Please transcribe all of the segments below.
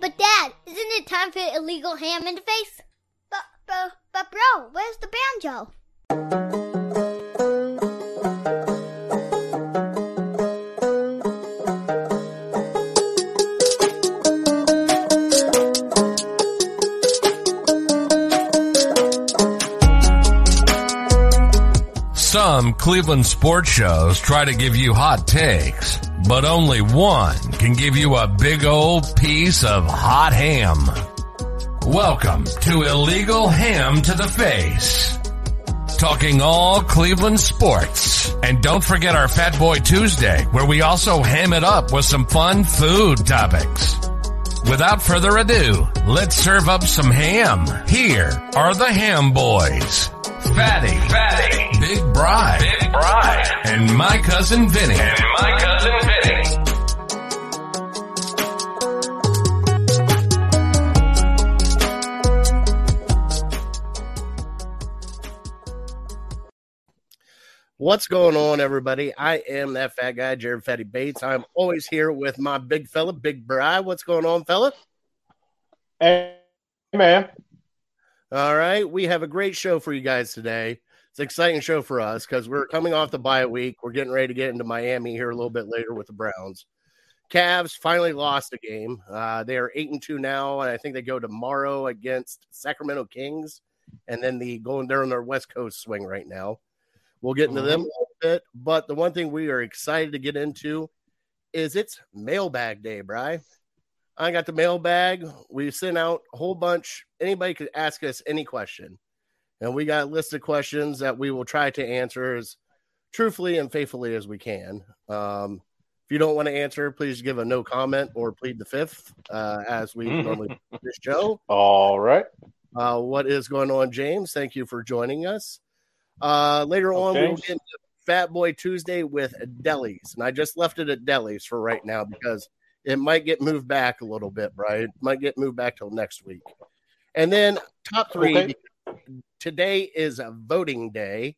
But Dad, isn't it time for illegal ham in the face? But, but, but bro, where's the banjo? Some Cleveland sports shows try to give you hot takes, but only one can give you a big old piece of hot ham. Welcome to Illegal Ham to the Face. Talking all Cleveland sports. And don't forget our Fat Boy Tuesday, where we also ham it up with some fun food topics. Without further ado, let's serve up some ham. Here are the Ham Boys. Fatty, Fatty, Big Bry, Big Bry, and my cousin Vinny, and my cousin Vinny. What's going on, everybody? I am that fat guy, Jared Fatty Bates. I'm always here with my big fella, Big Bry. What's going on, fella? Hey, man. All right, we have a great show for you guys today. It's an exciting show for us because we're coming off the bye week. We're getting ready to get into Miami here a little bit later with the Browns. Cavs finally lost a game. Uh, they are eight and two now, and I think they go tomorrow against Sacramento Kings, and then the going they're on their West Coast swing right now. We'll get into them a little bit, but the one thing we are excited to get into is it's mailbag day, Bry. I got the mailbag. We sent out a whole bunch. Anybody could ask us any question. And we got a list of questions that we will try to answer as truthfully and faithfully as we can. Um, if you don't want to answer, please give a no comment or plead the fifth, uh, as we normally do this show. All right. Uh, what is going on, James? Thank you for joining us. Uh, later on, we'll James. get into Fat Boy Tuesday with delis. And I just left it at delis for right now because it might get moved back a little bit, right? It might get moved back till next week. And then top three. Okay. Today is a voting day.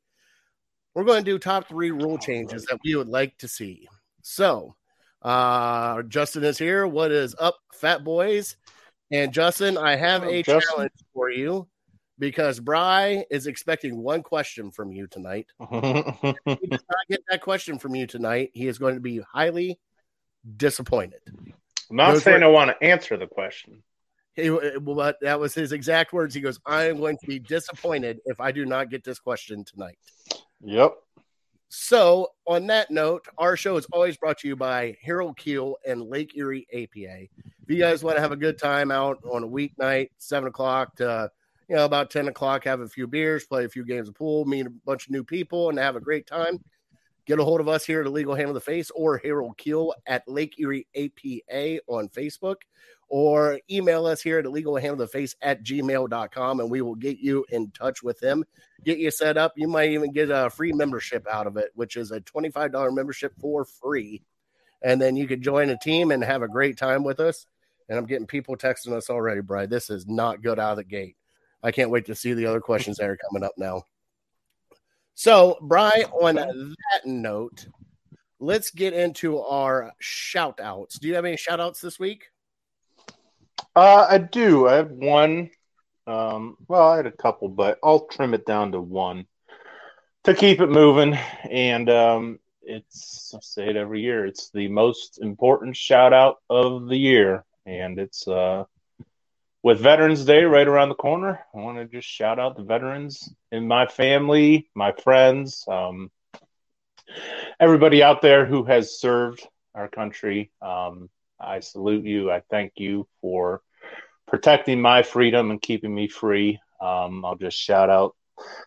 We're going to do top three rule changes that we would like to see. So, uh, Justin is here. What is up, Fat Boys? And Justin, I have a Justin. challenge for you because Bry is expecting one question from you tonight. If he does not get that question from you tonight, he is going to be highly disappointed. I'm not Those saying were- I want to answer the question. He, eh, but that was his exact words. He goes, "I am going to be disappointed if I do not get this question tonight." Yep. So, on that note, our show is always brought to you by Harold Keel and Lake Erie APA. If you guys want to have a good time out on a weeknight, seven o'clock to you know about ten o'clock, have a few beers, play a few games of pool, meet a bunch of new people, and have a great time. Get a hold of us here at Illegal Ham to the Face or Harold Keel at Lake Erie APA on Facebook, or email us here at Illegal Ham to the Face at gmail.com and we will get you in touch with them get you set up. You might even get a free membership out of it, which is a $25 membership for free. And then you could join a team and have a great time with us. And I'm getting people texting us already, Brian. This is not good out of the gate. I can't wait to see the other questions that are coming up now. So, Brian, on that note, let's get into our shout outs. Do you have any shout outs this week? Uh, I do. I have one. Um, well, I had a couple, but I'll trim it down to one to keep it moving. And um, it's I say it every year. It's the most important shout out of the year, and it's uh, with Veterans Day right around the corner. I want to just shout out the veterans in my family, my friends, um, everybody out there who has served our country. Um, I salute you. I thank you for protecting my freedom and keeping me free. Um, I'll just shout out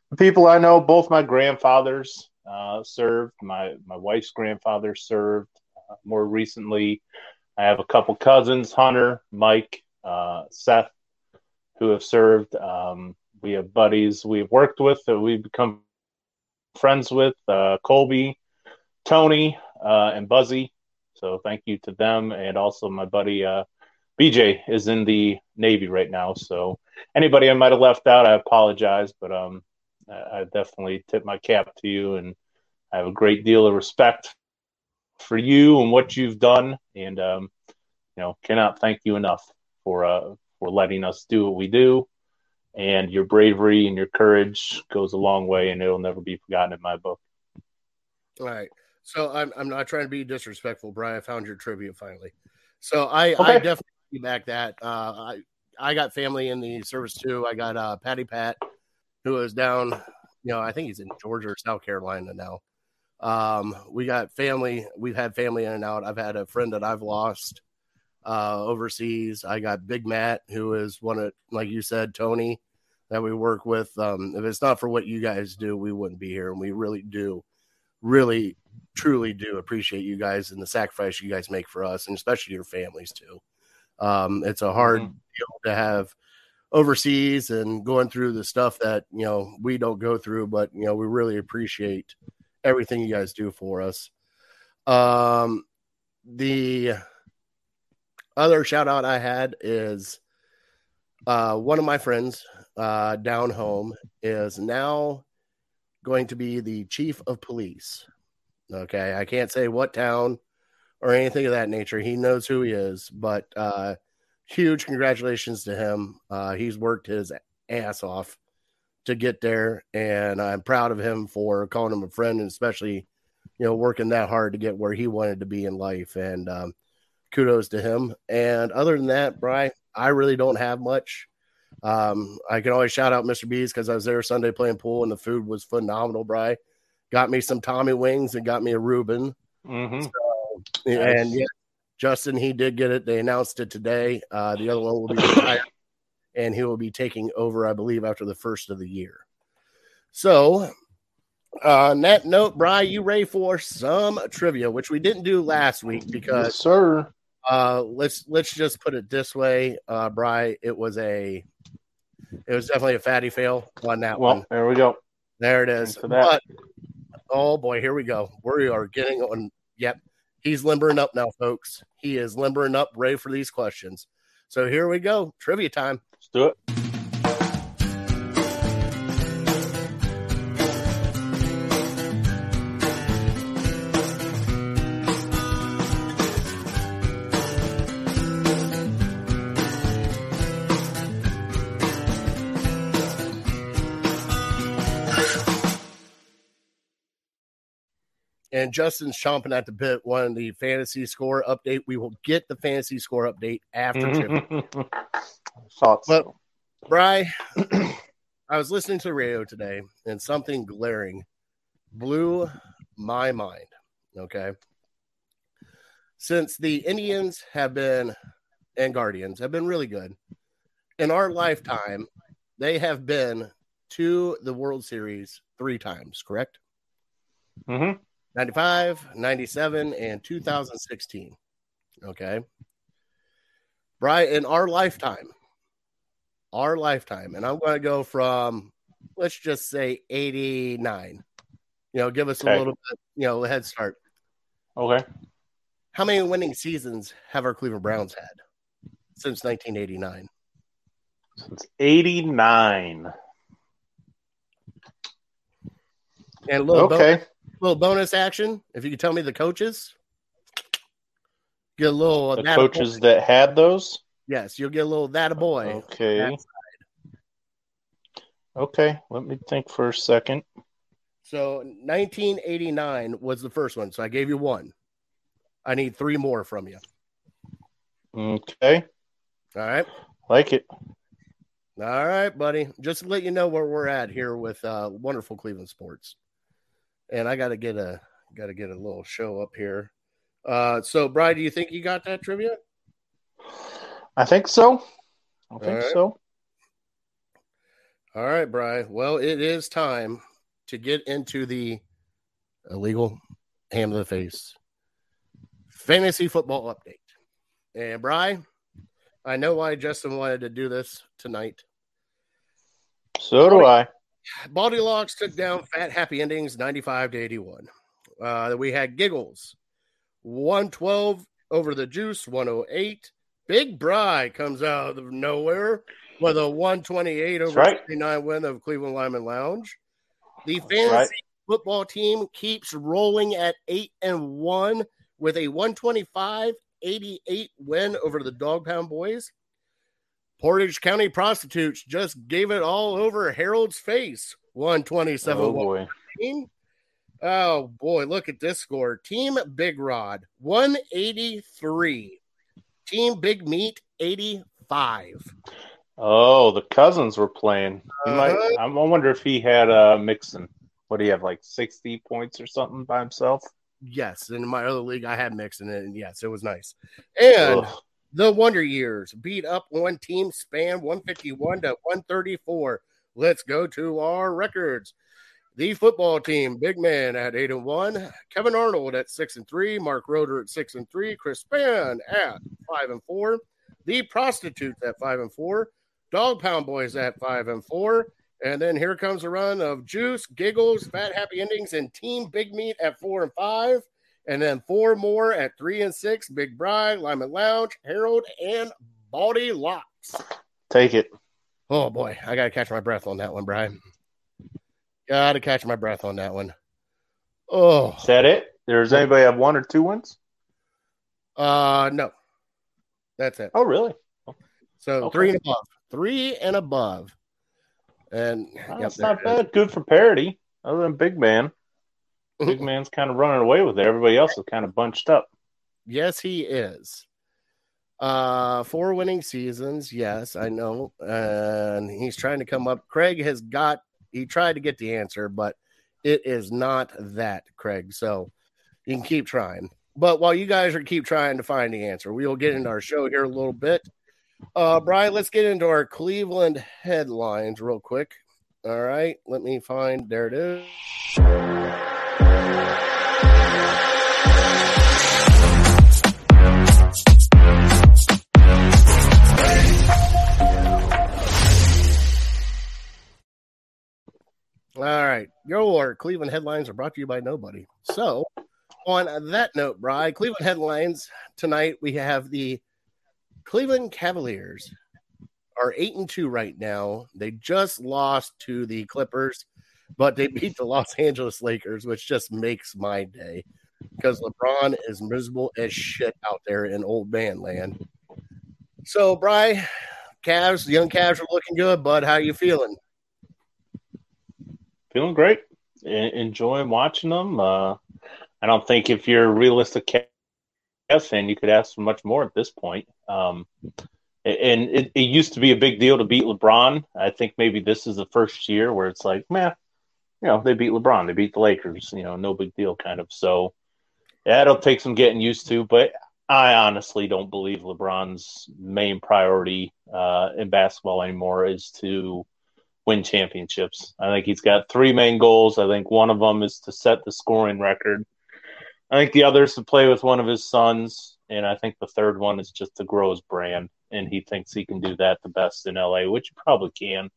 the people I know. Both my grandfathers uh, served. My my wife's grandfather served. Uh, more recently, I have a couple cousins, Hunter, Mike, uh, Seth, who have served. Um, we have buddies we've worked with that we've become friends with, uh, Colby, Tony, uh, and Buzzy. So thank you to them, and also my buddy uh, BJ is in the Navy right now. So anybody I might have left out, I apologize, but um, I, I definitely tip my cap to you, and I have a great deal of respect for you and what you've done, and um, you know, cannot thank you enough. for uh, for letting us do what we do. And your bravery and your courage goes a long way, and it'll never be forgotten in my book. All right. So I'm I'm not trying to be disrespectful, Brian. I found your trivia finally. So I, Okay. I definitely back that. Uh, I I got family in the service too. I got uh, Patty Pat, who is down. You know, I think he's in Georgia or South Carolina now. Um, we got family. We've had family in and out. I've had a friend that I've lost uh, overseas. I got Big Matt, who is one of, like you said, Tony, that we work with. Um, if it's not for what you guys do, we wouldn't be here, and we really do, really, truly do appreciate you guys and the sacrifice you guys make for us, and especially your families too. Um, it's a hard Mhm. deal to have overseas and going through the stuff that you know we don't go through, but you know we really appreciate everything you guys do for us. Um, the other shout out I had is uh, one of my friends uh, down home is now going to be the chief of police. Okay, I can't say what town or anything of that nature. He knows who he is, but uh, huge congratulations to him. Uh, he's worked his ass off to get there, and I'm proud of him for calling him a friend, and especially you know working that hard to get where he wanted to be in life. And um, kudos to him. And other than that, Bry, I really don't have much. Um, I can always shout out Mr. B's because I was there Sunday playing pool and the food was phenomenal. Bry got me some Tommy wings and got me a Reuben. Mm-hmm. And yeah, Justin, he did get it. They announced it today. Uh, the other one will be retired, and he will be taking over, I believe, after the first of the year. So, uh, on that note, Bry, you ready for some trivia, which we didn't do last week because Yes, sir. uh, let's let's just put it this way, uh, Bry. It was a, it was definitely a fatty fail on that one. Well, one. there we go. There it is. Thanks for that. But oh boy, here we go. We are getting on. Yep, he's limbering up now, folks. He is limbering up, ready for these questions. So here we go. Trivia time. Let's do it. And Justin's chomping at the bit. One the fantasy score update. We will get the fantasy score update after trivia. Thought But- so. Bry, I was listening to the radio today and something glaring blew my mind. Okay. Since the Indians have been and Guardians have been really good in our lifetime, they have been to the World Series three times, correct? Mhm. 95, 97, and 2016. Okay. Bry, in our lifetime, our lifetime, and I'm going to go from, let's just say 89. You know, give us a little bit, you know, a head start. Okay. How many winning seasons have our Cleveland Browns had since 1989? Since 89. And a little, Okay. Little bonus action. If you could tell me the coaches, get a little The that coaches that had those. Yes, you'll get a little that a boy. Okay. Okay. Let me think for a second. So 1989 was the first one. So I gave you one. I need three more from you. Okay. All right. Like it. All right, buddy. Just to let you know where we're at here with uh, wonderful Cleveland sports. And I got to get a got to get a little show up here. Uh, so, Brian, do you think you got that trivia? I think so. I think Alright. so. All right, Brian. Well, it is time to get into the illegal ham to the face fantasy football update. And Brian, I know why Justin wanted to do this tonight. So do I. Baldy Locks took down Fat Happy Endings 95 to 81. Uh, we had Giggles 112 over the Juice 108. Big Bry comes out of nowhere with a 128 over right. 39 win of Cleveland Lyman Lounge. The fantasy right. football team keeps rolling at 8 and 1 with a 125 88 win over the Dog Pound Boys. Portage County prostitutes just gave it all over Harold's face. 127 Oh boy. Oh boy, look at this score. Team Big Rod 183. Team Big Meat 85. Oh, the cousins were playing. Might, Uh-huh. I wonder if he had a uh Mixon. What do you have, like sixty points or something by himself? Yes, in my other league I had it, and yes, it was nice. And Ugh. The Wonder Years beat up one team span 151 to 134. Let's go to our records. The football team, big man at eight and one, Kevin Arnold at six and three, Mark Roder at six and three, Chris Spann at five and four, the prostitutes at five and four, Dog Pound Boys at five and four, and then here comes a run of Juice, Giggles, Fat Happy Endings, and Team Big Meat at four and five, and then four more at three and six, Big Bry, Lyman Lounge, Harold, and Baldy Locks. Take it. Oh boy, I gotta catch my breath on that one, Brian. Gotta catch my breath on that one. Oh, Is that it? Does anybody have one or two wins? uh, no, that's it. Oh, really? So Okay. three and above, three and above, and yep, That's there not bad. Good for parity. Other than Big Man, Big Man's kind of running away with it. Everybody else is kind of bunched up. Yes, he is. Uh, four winning seasons. Yes, I know. And he's trying to come up. Craig has got, he tried to get the answer, but it is not that, Craig. So you can keep trying. But while you guys are keep trying to find the answer, we will get into our show here a little bit. Uh, Brian, let's get into our Cleveland headlines real quick. All right, let me find. There it is. All right. Your Cleveland headlines are brought to you by nobody. So, on that note, Bry, Cleveland headlines tonight, we have the Cleveland Cavaliers are eight and two right now. They just lost to the Clippers, but they beat the Los Angeles Lakers, which just makes my day because LeBron is miserable as shit out there in old man land. So, Bry, Cavs, young Cavs are looking good, bud. How you feeling? Feeling great. En- enjoying watching them. Uh, I don't think if you're a realistic Cavs fan, you could ask for much more at this point. Um, and it, it used to be a big deal to beat LeBron. I think maybe this is the first year where it's like, man, you know, they beat LeBron, they beat the Lakers, you know, no big deal kind of. So yeah, it'll take some getting used to, but I honestly don't believe LeBron's main priority uh, in basketball anymore is to win championships. I think he's got three main goals. I think one of them is to set the scoring record. I think the other is to play with one of his sons, and I think the third one is just to grow his brand. And he thinks he can do that the best in LA, which probably can.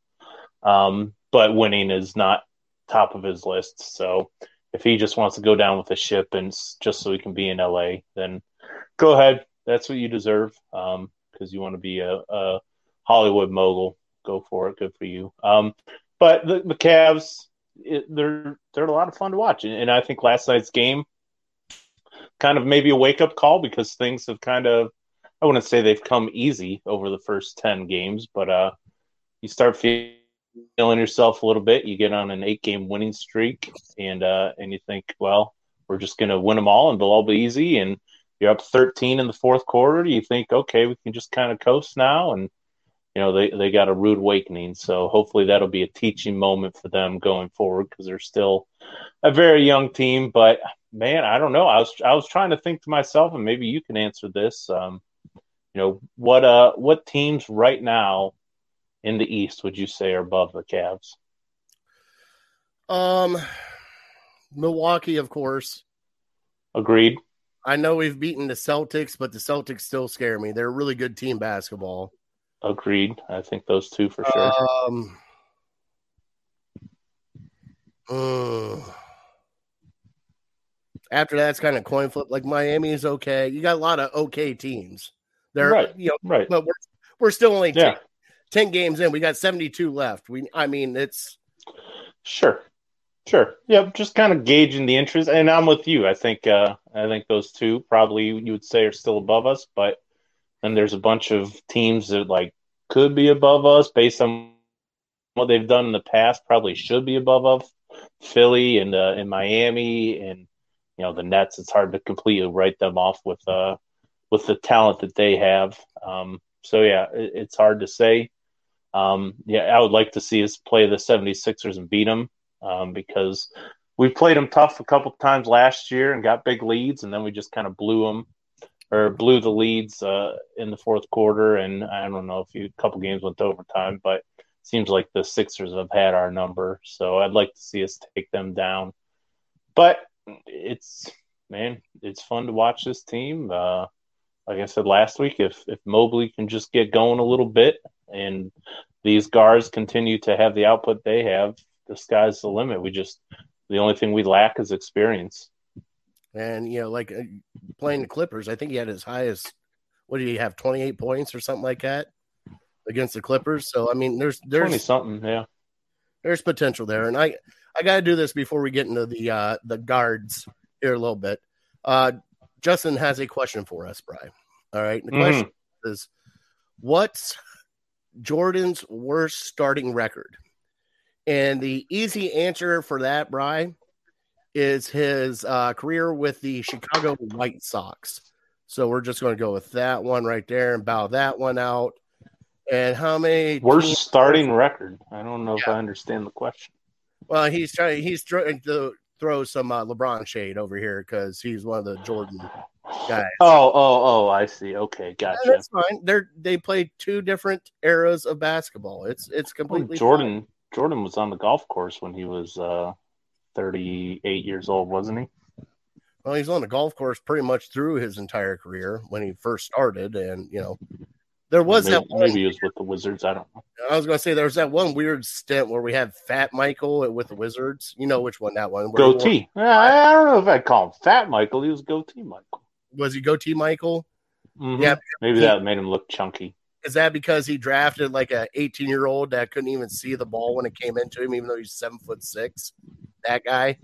Um, but winning is not top of his list. So if he just wants to go down with the ship and just so he can be in LA, then go ahead. That's what you deserve because you want to be a, a Hollywood mogul. Go for it. Good for you. Um, but the, the Cavs, it, they're they're a lot of fun to watch, and, and I think last night's game kind of maybe a wake up call because things have kind of I wouldn't say they've come easy over the first ten games, but uh, you start feeling yourself a little bit. You get on an eight game winning streak, and uh, and you think, well, we're just going to win them all, and they'll all be easy. And you're up 13 in the fourth quarter. You think, okay, we can just kind of coast now, and you know they they got a rude awakening. So hopefully that'll be a teaching moment for them going forward because they're still a very young team. But man, I don't know. I was I was trying to think to myself, and maybe you can answer this. Um, you know what uh what teams right now in the East would you say are above the Cavs? Um, Milwaukee, of course. Agreed. I know we've beaten the Celtics, but the Celtics still scare me. They're a really good team basketball. Agreed. I think those two for sure. Um, uh, after that, it's kind of coin flip. Like Miami is okay. You got a lot of okay teams. They're Right. you know, right. but we're we're still only 10, Yeah. 10 games in. We got seventy two left. We, I mean, it's Sure. Sure. Yeah, just kind of gauging the interest. And I'm with you. I think uh I think those two probably you would say are still above us, but then there's a bunch of teams that like could be above us based on what they've done in the past. Probably should be above us. Philly and uh, and Miami and you know the Nets. It's hard to completely write them off with uh with the talent that they have. Um, so yeah, it, it's hard to say. Um, yeah, I would like to see us play the 76ers and beat them um, because we played them tough a couple times last year and got big leads, and then we just kind of blew them or blew the leads uh, in the fourth quarter. And I don't know if a couple games went to overtime, but seems like the Sixers have had our number. So I'd like to see us take them down. But it's man, it's fun to watch this team. Uh, like I said last week, if if Mobley can just get going a little bit and these guards continue to have the output they have, the sky's the limit. We just the only thing we lack is experience. And you know, like uh, playing the Clippers, I think he had as high as what did he have, twenty eight points or something like that against the Clippers. So I mean, there's there's something, yeah. There's potential there, and I I got to do this before we get into the uh the guards here a little bit. Uh Justin has a question for us, Brian. All right, the question mm-hmm. is, what's Jordan's worst starting record? And the easy answer for that, Brian, is his uh, career with the Chicago White Sox. So we're just going to go with that one right there and bow that one out. And how many worst teams- starting record? I don't know yeah. if I understand the question. Well, he's trying. He's trying to throw some uh, LeBron shade over here because he's one of the Jordan guys. Oh, oh, oh! I see. Okay, gotcha. Yeah, that's fine. They're they play two different eras of basketball. It's it's completely Jordan. Fine. Jordan was on the golf course when he was uh, 38 years old, wasn't he? Well, he's on the golf course pretty much through his entire career when he first started, and you know, there was maybe, that one, maybe he was with the Wizards. I don't know. I was going to say there was that one weird stint where we had Fat Michael with the Wizards. You know which one that one? Goatee. Yeah, I don't know if I'd call him Fat Michael. He was Goatee Michael. Was he Goatee Michael? Mm-hmm. Yeah, maybe he, that made him look chunky. Is that because he drafted like a 18 year old that couldn't even see the ball when it came into him, even though he's seven foot six? That guy,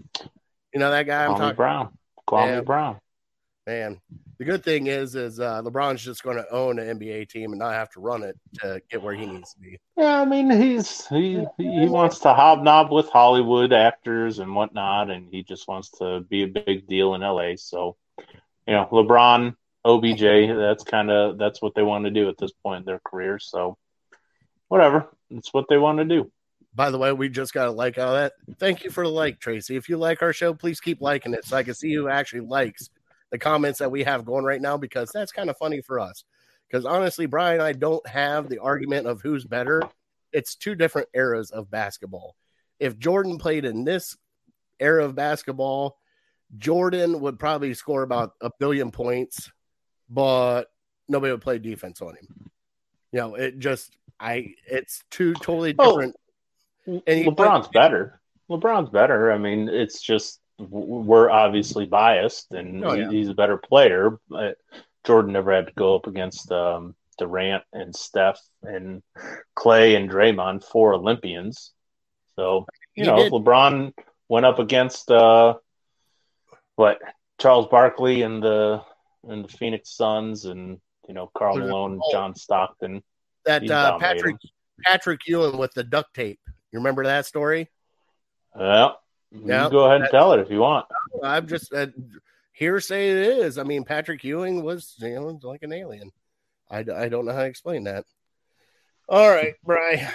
you know that guy I'm Kwame talking Brown. Kwame Brown. Man, the good thing is, is uh, LeBron's just going to own an NBA team and not have to run it to get where he needs to be. Yeah, I mean, he's he he wants to hobnob with Hollywood actors and whatnot, and he just wants to be a big deal in LA. So, you know, LeBron OBJ. That's kind of that's what they want to do at this point in their career. So, whatever, it's what they want to do. By the way, we just got a like out of that. Thank you for the like, Tracy. If you like our show, please keep liking it so I can see who actually likes the comments that we have going right now because that's kind of funny for us. Because honestly, Brian and I don't have the argument of who's better. It's two different eras of basketball. If Jordan played in this era of basketball, Jordan would probably score about a billion points but nobody would play defense on him. You know, it just I it's two totally oh, different. And LeBron's play, better. LeBron's better. I mean, it's just we're obviously biased, and oh, yeah. he's a better player. Jordan never had to go up against um, Durant and Steph and Clay and Draymond, four Olympians. So you he know, did. LeBron went up against uh, what Charles Barkley and the and the Phoenix Suns and you know Karl Malone, oh, John Stockton. That uh, Patrick Patrick Ewing with the duct tape. You remember that story? Yeah. Yeah. Go ahead and tell it if you want. I'm just uh, hearsay. It is. I mean, Patrick Ewing was you know like an alien. I, I don't know how to explain that. All right, Bry.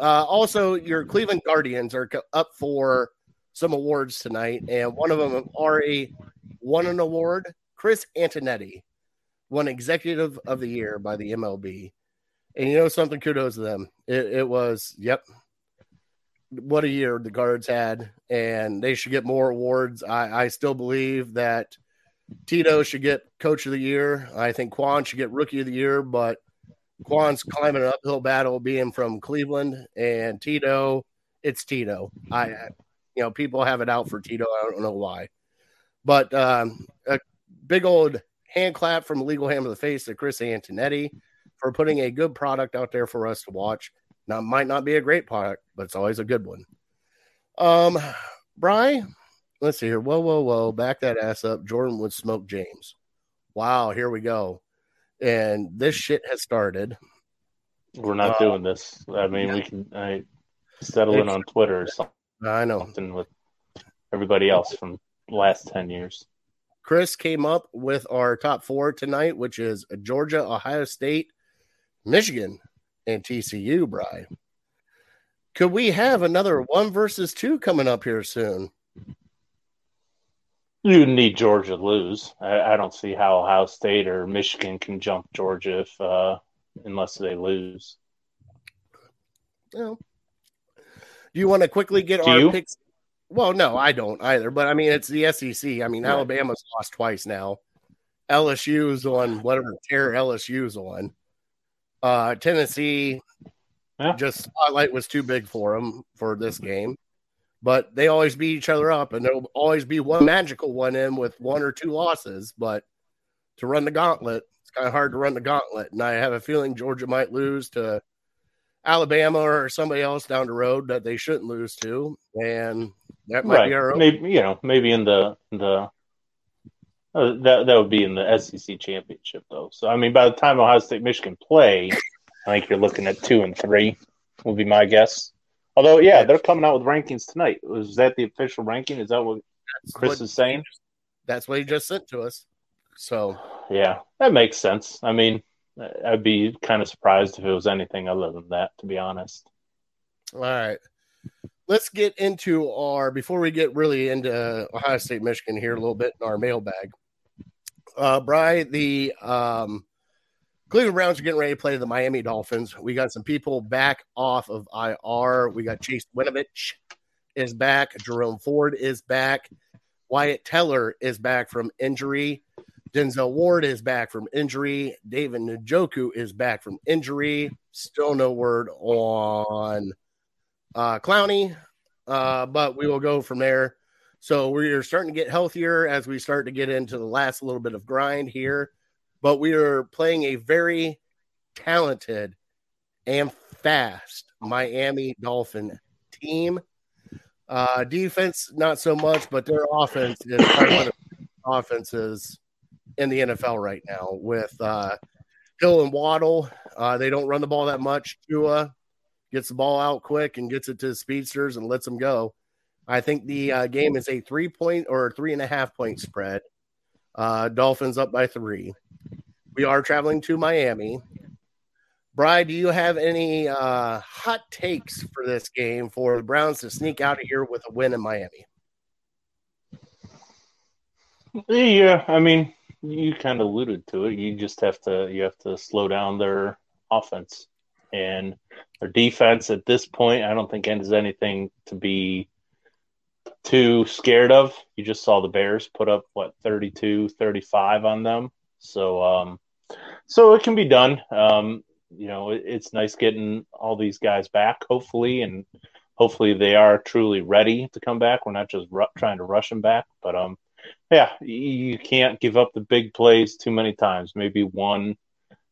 Uh, also, your Cleveland Guardians are up for some awards tonight, and one of them already won an award. Chris Antonetti won Executive of the Year by the MLB. And you know something? Kudos to them. It, it was, yep, what a year the guards had, and they should get more awards. I, I still believe that Tito should get Coach of the Year. I think Kwan should get Rookie of the Year, but Kwan's climbing an uphill battle being from Cleveland, and Tito, it's Tito. I, you know, people have it out for Tito. I don't know why, but um, a big old hand clap from legal ham to the face to Chris Antonetti for putting a good product out there for us to watch. Now, might not be a great product, but it's always a good one. Um, Bry, let's see here. Whoa, whoa, whoa. Back that ass up. Jordan would smoke James. Wow, here we go. And this shit has started. We're not Uh, doing this. I mean, we can I settle in on Twitter or something I know. Something with everybody else from the last ten years. Chris came up with our top four tonight, which is Georgia, Ohio State, Michigan, and TCU, Bry. Could we have another one versus two coming up here soon? You need Georgia to lose. I, I don't see how Ohio State or Michigan can jump Georgia if uh, unless they lose. Well, do you want to quickly get Do our you? picks? Well, no, I don't either. But I mean, it's the SEC. I mean, Right. Alabama's lost twice now. LSU's on whatever tear LSU's on. Uh, Tennessee, Yeah. just spotlight was too big for them for this game. But they always beat each other up, and there'll always be one magical one in with one or two losses. But to run the gauntlet, it's kind of hard to run the gauntlet. And I have a feeling Georgia might lose to Alabama or somebody else down the road that they shouldn't lose to, and that might be our own. Maybe you know, maybe in the the uh, that that would be in the SEC championship though. So I mean, by the time Ohio State Michigan play, I think you're looking at two and three. Would be my guess. Although, yeah, they're coming out with rankings tonight. Was that the official ranking? Is that what Chris what- is saying? That's what he just sent to us. So Yeah, that makes sense. I mean, I'd be kind of surprised if it was anything other than that, to be honest. All right. Let's get into our before we get really into Ohio State, Michigan here a little bit in our mailbag. Uh Bry, the um Cleveland Browns are getting ready to play the Miami Dolphins. We got some people back off of IR. We got Chase Winovich is back. Jerome Ford is back. Wyatt Teller is back from injury. Denzel Ward is back from injury. David Njoku is back from injury. Still no word on uh, Clowney, uh, but we will go from there. So we're starting to get healthier as we start to get into the last little bit of grind here. But we are playing a very talented and fast Miami Dolphin team. Uh, defense, not so much, but their offense is probably one of the offenses in the NFL right now with uh, Hill and Waddle. Uh, they don't run the ball that much. Tua gets the ball out quick and gets it to the speedsters and lets them go. I think the uh, game is a three point or three and a half point spread. Uh, Dolphins up by three. We are traveling to Miami. Bry, do you have any uh, hot takes for this game for the Browns to sneak out of here with a win in Miami? Yeah, I mean, you kind of alluded to it. You just have to you have to slow down their offense and their defense at this point. I don't think is anything to be too scared of. You just saw the Bears put up what 32, 35 on them. So um so it can be done. Um you know, it, it's nice getting all these guys back hopefully and hopefully they are truly ready to come back. We're not just ru- trying to rush them back, but um yeah, you can't give up the big plays too many times. Maybe one,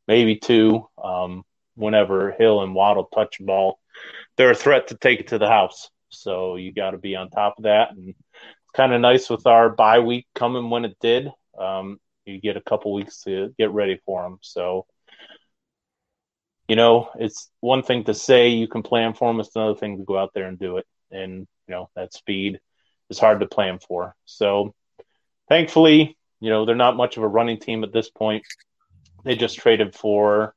maybe two. Um, whenever Hill and Waddle touch the ball, they're a threat to take it to the house. So you got to be on top of that. And it's kind of nice with our bye week coming when it did. Um, you get a couple weeks to get ready for them. So, you know, it's one thing to say you can plan for them. It's another thing to go out there and do it. And, you know, that speed is hard to plan for. So, thankfully, you know, they're not much of a running team at this point. They just traded for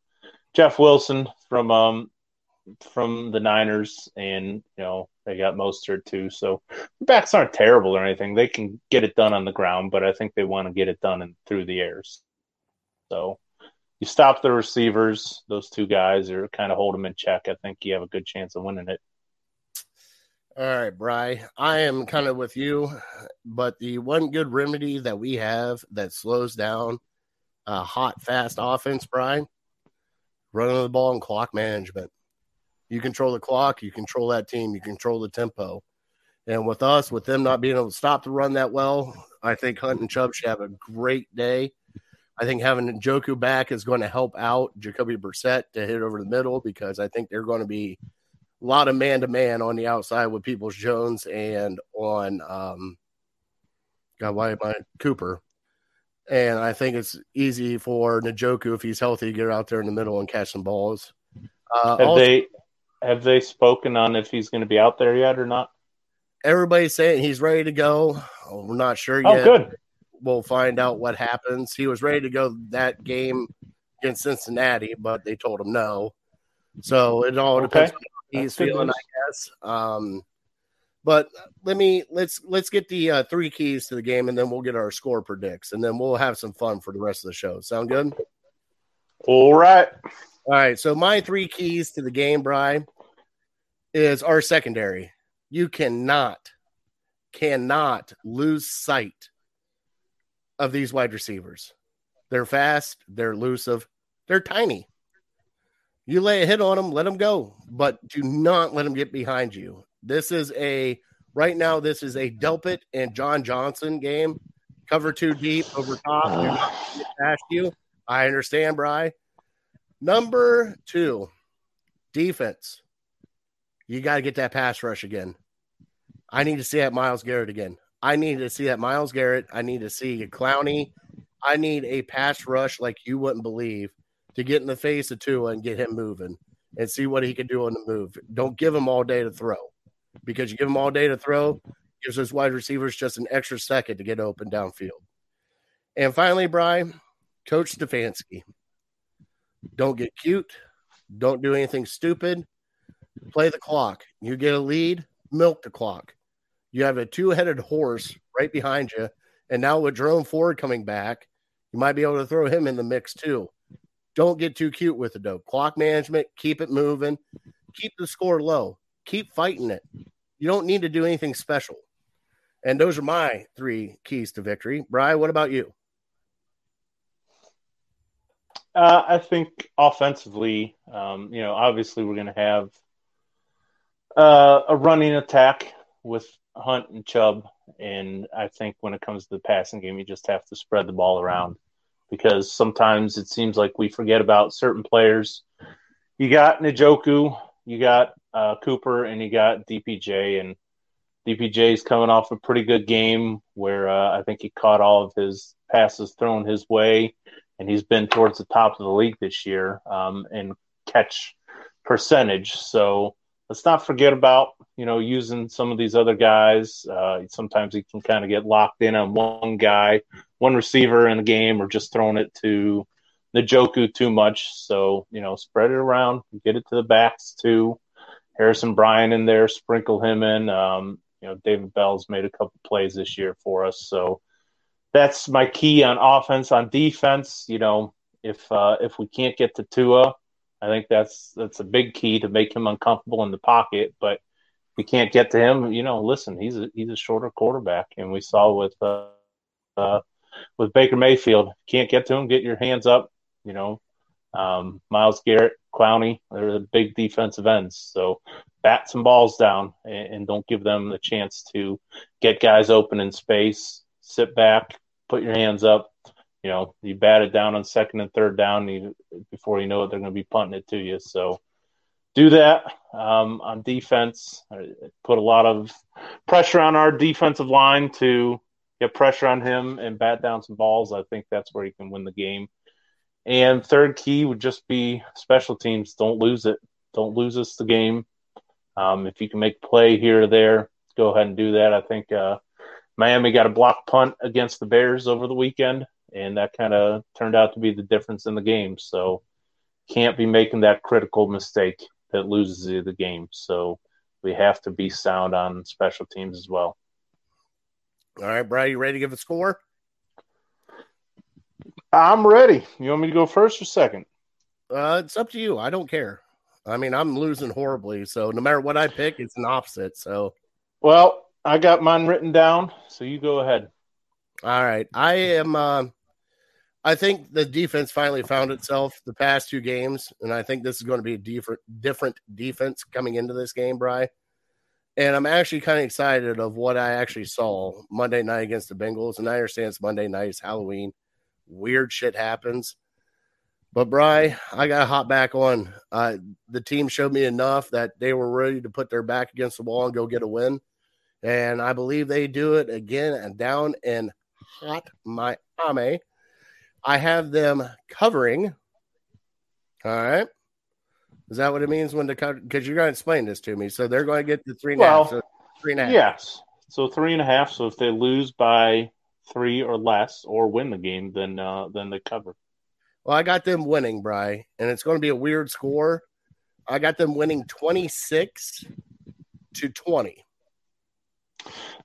Jeff Wilson from um from the Niners, and you know they got Mostert too. So backs aren't terrible or anything. They can get it done on the ground, but I think they want to get it done in, through the airs. So you stop the receivers; those two guys, or kind of hold them in check. I think you have a good chance of winning it. All right, Bry. I am kind of with you, but the one good remedy that we have that slows down a hot, fast offense, Bry, running the ball and clock management. You control the clock, you control that team, you control the tempo. And with us, with them not being able to stop the run that well, I think Hunt and Chubb should have a great day. I think having Njoku back is going to help out Jacoby Brissett to hit over the middle because I think they're going to be a lot of man to man on the outside with Peoples Jones and on um God, why am I Cooper? And I think it's easy for Njoku if he's healthy to get out there in the middle and catch some balls. Uh, Have also, they have they spoken on if he's going to be out there yet or not? everybody's saying he's ready to go. We're not sure yet. Oh, yet. good. We'll find out what happens. He was ready to go that game against Cincinnati, but they told him no. So it all depends Okay. on how he's feeling, news. I guess. Um, but let me let's let's get the uh, three keys to the game, and then we'll get our score predicts, and then we'll have some fun for the rest of the show. Sound good? All right. All right. So my three keys to the game, Bry, is our secondary. You cannot, cannot lose sight of these wide receivers. They're fast, they're elusive, they're tiny. You lay a hit on them, let them go, but do not let them get behind you. This is a right now. This is a Delpit and John Johnson game. Cover too deep over top. Past you. I understand, Bry. Number two, defense. You got to get that pass rush again. I need to see that Myles Garrett again. I need to see that Myles Garrett. I need to see a Clowney. I need a pass rush like you wouldn't believe to get in the face of Tua and get him moving and see what he can do on the move. Don't give him all day to throw because you give him all day to throw, gives those wide receivers just an extra second to get open downfield. And finally, Brian, Coach Stefanski. Don't get cute. Don't do anything stupid. Play the clock. You get a lead, milk the clock. You have a two headed horse right behind you. And now with Jerome Ford coming back, you might be able to throw him in the mix too. Don't get too cute with the dope. Clock management, keep it moving, keep the score low, keep fighting it. You don't need to do anything special. And those are my three keys to victory. Bry, what about you? Uh, I think offensively, um, you know, obviously we're going to have uh, a running attack with Hunt and Chubb, and I think when it comes to the passing game, you just have to spread the ball around because sometimes it seems like we forget about certain players. You got Njoku, you got uh, Cooper, and you got DPJ, and DPJ is coming off a pretty good game where uh, I think he caught all of his passes thrown his way and he's been towards the top of the league this year um, in catch percentage. So let's not forget about you know using some of these other guys. Uh, sometimes you can kind of get locked in on one guy, one receiver in a game, or just throwing it to the Joku too much. So you know, spread it around, get it to the backs too. Harrison Bryant in there, sprinkle him in. Um, you know, David Bell's made a couple plays this year for us, so that's my key on offense. On defense, you know, if uh, if we can't get to Tua, I think that's that's a big key to make him uncomfortable in the pocket. But if we can't get to him, you know, listen, he's a he's a shorter quarterback, and we saw with uh, uh, with Baker Mayfield, can't get to him, get your hands up. You know, um, Myles Garrett, Clowney, they're the big defensive ends. So bat some balls down and, and don't give them the chance to get guys open in space. Sit back, put your hands up. You know, you bat it down on second and third down. You, before you know it, they're going to be punting it to you. So do that um, on defense. Put a lot of pressure on our defensive line to get pressure on him and bat down some balls. I think that's where you can win the game. And third key would just be special teams. Don't lose it. Don't lose us the game. Um, if you can make play here or there, go ahead and do that. I think uh, Miami got a block punt against the Bears over the weekend, and that kind of turned out to be the difference in the game. So can't be making that critical mistake that loses you the game. So we have to be sound on special teams as well. All right, Brad, you ready to give a score? I'm ready. You want me to go first or second? Uh, it's up to you. I don't care. I mean, I'm losing horribly, so no matter what I pick, it's an opposite. So, well, I got mine written down, so you go ahead. All right, I am. Uh, I think the defense finally found itself the past two games, and I think this is going to be a different, different defense coming into this game, Bry. And I'm actually kind of excited of what I actually saw Monday night against the Bengals. And I understand it's Monday night, it's Halloween, weird shit happens. But Bry, I got to hop back on. Uh, the team showed me enough that they were ready to put their back against the wall and go get a win, and I believe they do it again and down in hot Miami. I have them covering. All right, Is that what it means when the because you're going to explain this to me? So they're going to get the three and a half. Well, So three and a half. Yes. So three and a half. So if they lose by three or less or win the game, then uh, then they cover. Well, I got them winning, Bry, and it's going to be a weird score. I got them winning 26 to 20.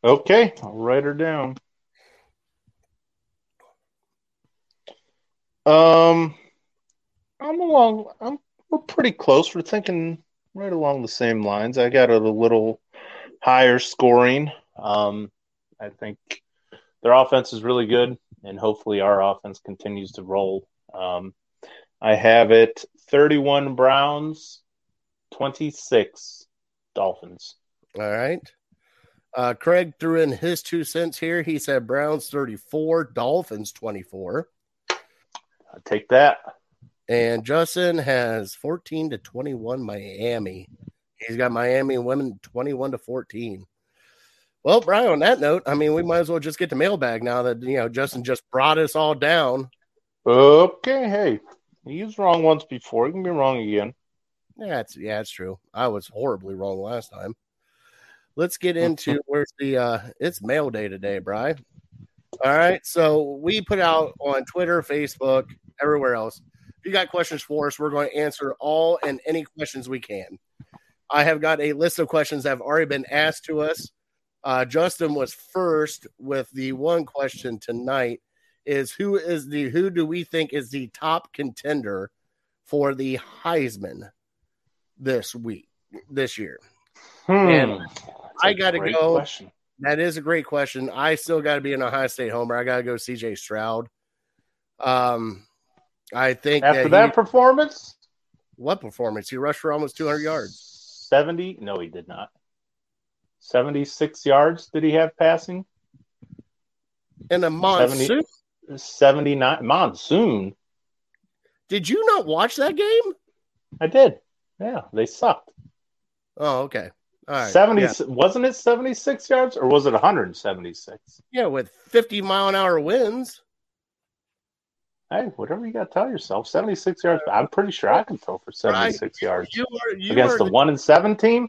Okay, I'll write her down. Um, I'm along. I'm we're pretty close. We're thinking right along the same lines. I got it a little higher scoring. Um, I think their offense is really good, and hopefully our offense continues to roll. Um, I have it 31 Browns, 26 Dolphins. All right. Uh, Craig threw in his two cents here. He said Browns 34, Dolphins 24. I take that. And Justin has 14 to 21 Miami. He's got Miami women 21 to 14. Well, Brian, on that note, I mean, we might as well just get the mailbag now that, you know, Justin just brought us all down. Okay, hey, he was wrong once before. He can be wrong again. Yeah, it's, yeah, it's true. I was horribly wrong last time. Let's get into where's the, uh, it's mail day today, Brian. All right. So we put out on Twitter, Facebook, everywhere else. If you got questions for us, we're going to answer all and any questions we can. I have got a list of questions that have already been asked to us. Uh, Justin was first with the one question tonight is who is the who do we think is the top contender for the Heisman this week this year? Hmm. And That's I a gotta go- question. That is a great question. I still got to be an Ohio State homer. I got to go CJ Stroud. Um, I think After that, that he- performance, what performance? He rushed for almost 200 yards. 70. No, he did not. 76 yards did he have passing? In a monsoon. 79. Monsoon. Did you not watch that game? I did. Yeah, they sucked. Oh, okay. All right. 70 Yeah. wasn't it 76 yards or was it 176? yeah, with 50 mile an hour winds. Hey, whatever you got to tell yourself. 76 yards. I'm pretty sure I can throw for 76 yards. You are you Against are the 1 and 7 team?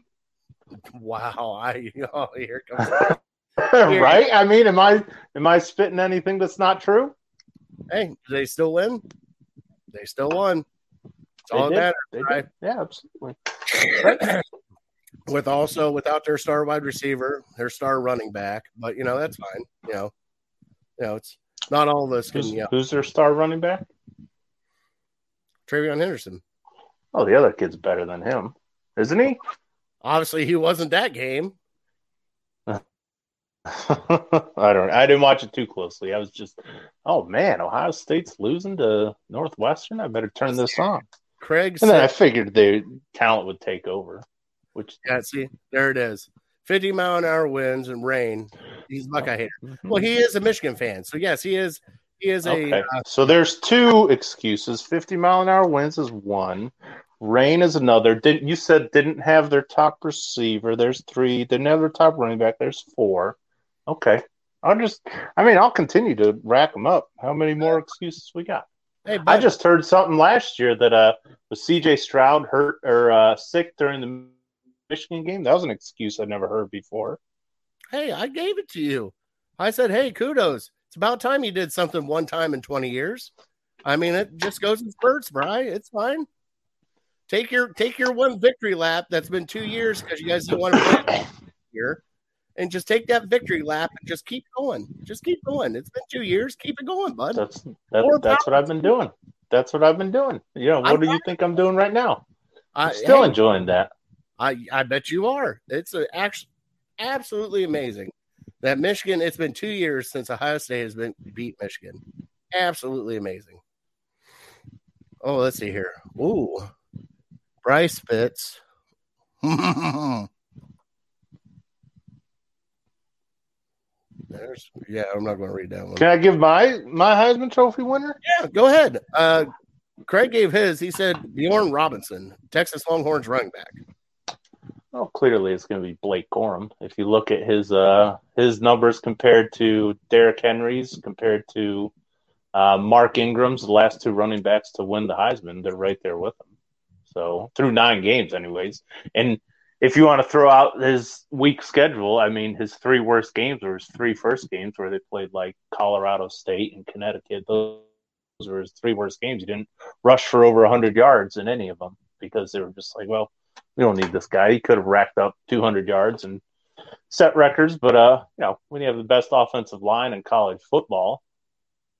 wow. I oh here it comes. right? I mean, am I am I spitting anything that's not true? hey, they still win? They still won. It's They all that matters. Right? Yeah, absolutely. with also without their star wide receiver, their star running back. But you know that's fine. You know, you know it's not all of us can. Who's, who's their star running back? TreVeyon Henderson. Oh, the other kid's better than him, isn't he? Obviously, he wasn't that game. I don't. I didn't watch it too closely. I was just, oh man, Ohio State's losing to Northwestern. I better turn this on. Craig And then I figured their talent would take over, which "Yeah, see, there it is. Fifty mile an hour winds and rain. He's a Buckeye hater. Mhm. Well, he is a Michigan fan, so yes, he is. He is a. Okay. Uh, So there's two excuses. 50 mile an hour winds is one. Rain is another. Didn't you said didn't have their top receiver? There's three. Didn't have their top running back. There's four. Okay. I'll just. I mean, I'll continue to rack them up. How many more excuses we got? hey, I just heard something last year that uh was C.J. Stroud hurt or uh, sick during the Michigan game. That was an excuse I'd never heard before. hey, I gave it to you. I said, hey, kudos. It's about time you did something one time in twenty years. I mean, it just goes in spurts, Bry. It's fine. Take your take your one victory lap. That's been two years because you guys didn't want to play here, and just take that victory lap and just keep going. Just keep going. It's been two years. Keep it going, bud. That's that, that's what I've been doing. That's what I've been doing. You know, what I'm do you think I'm doing right now? I I'm still hey, enjoying that. I I bet you are. It's a, actually absolutely amazing that Michigan. It's been two years since Ohio State has been beat Michigan. Absolutely amazing. Oh, let's see here. Ooh, Bryce Fitz. There's yeah. I'm not going to read that one. Can I give my my Heisman Trophy winner? Yeah, go ahead. Uh, Craig gave his. He said Bijan Robinson, Texas Longhorns running back. Well, clearly it's going to be Blake Corum. If you look at his uh his numbers compared to Derrick Henry's, compared to uh, Mark Ingram's, the last two running backs to win the Heisman, they're right there with him. So through nine games, anyways. And if you want to throw out his weak schedule, I mean, his three worst games were his three first games where they played like Colorado State and Connecticut. Those were his three worst games. He didn't rush for over 100 yards in any of them because they were just like, well, we don't need this guy. He could have racked up 200 yards and set records, but uh, you know, when you have the best offensive line in college football,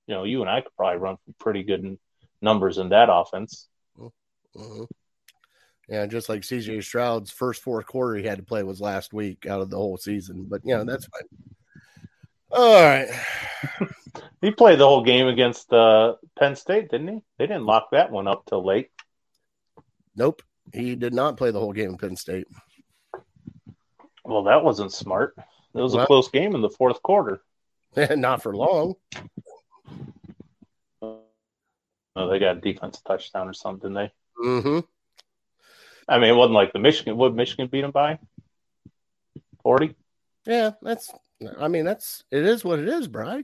you know, you and I could probably run pretty good numbers in that offense. Mm-hmm. Yeah, just like CJ Stroud's first fourth quarter he had to play was last week out of the whole season. But yeah, that's fine. All right. he played the whole game against uh, Penn State, didn't he? They didn't lock that one up till late. Nope. He did not play the whole game in Penn State. Well, that wasn't smart. It was well, a close game in the fourth quarter. not for long. Oh, they got a defensive touchdown or something, didn't they? Mm-hmm. I mean, it wasn't like the Michigan. Would Michigan beat them by? Forty. Yeah, that's. I mean, that's. It is what it is, Bry.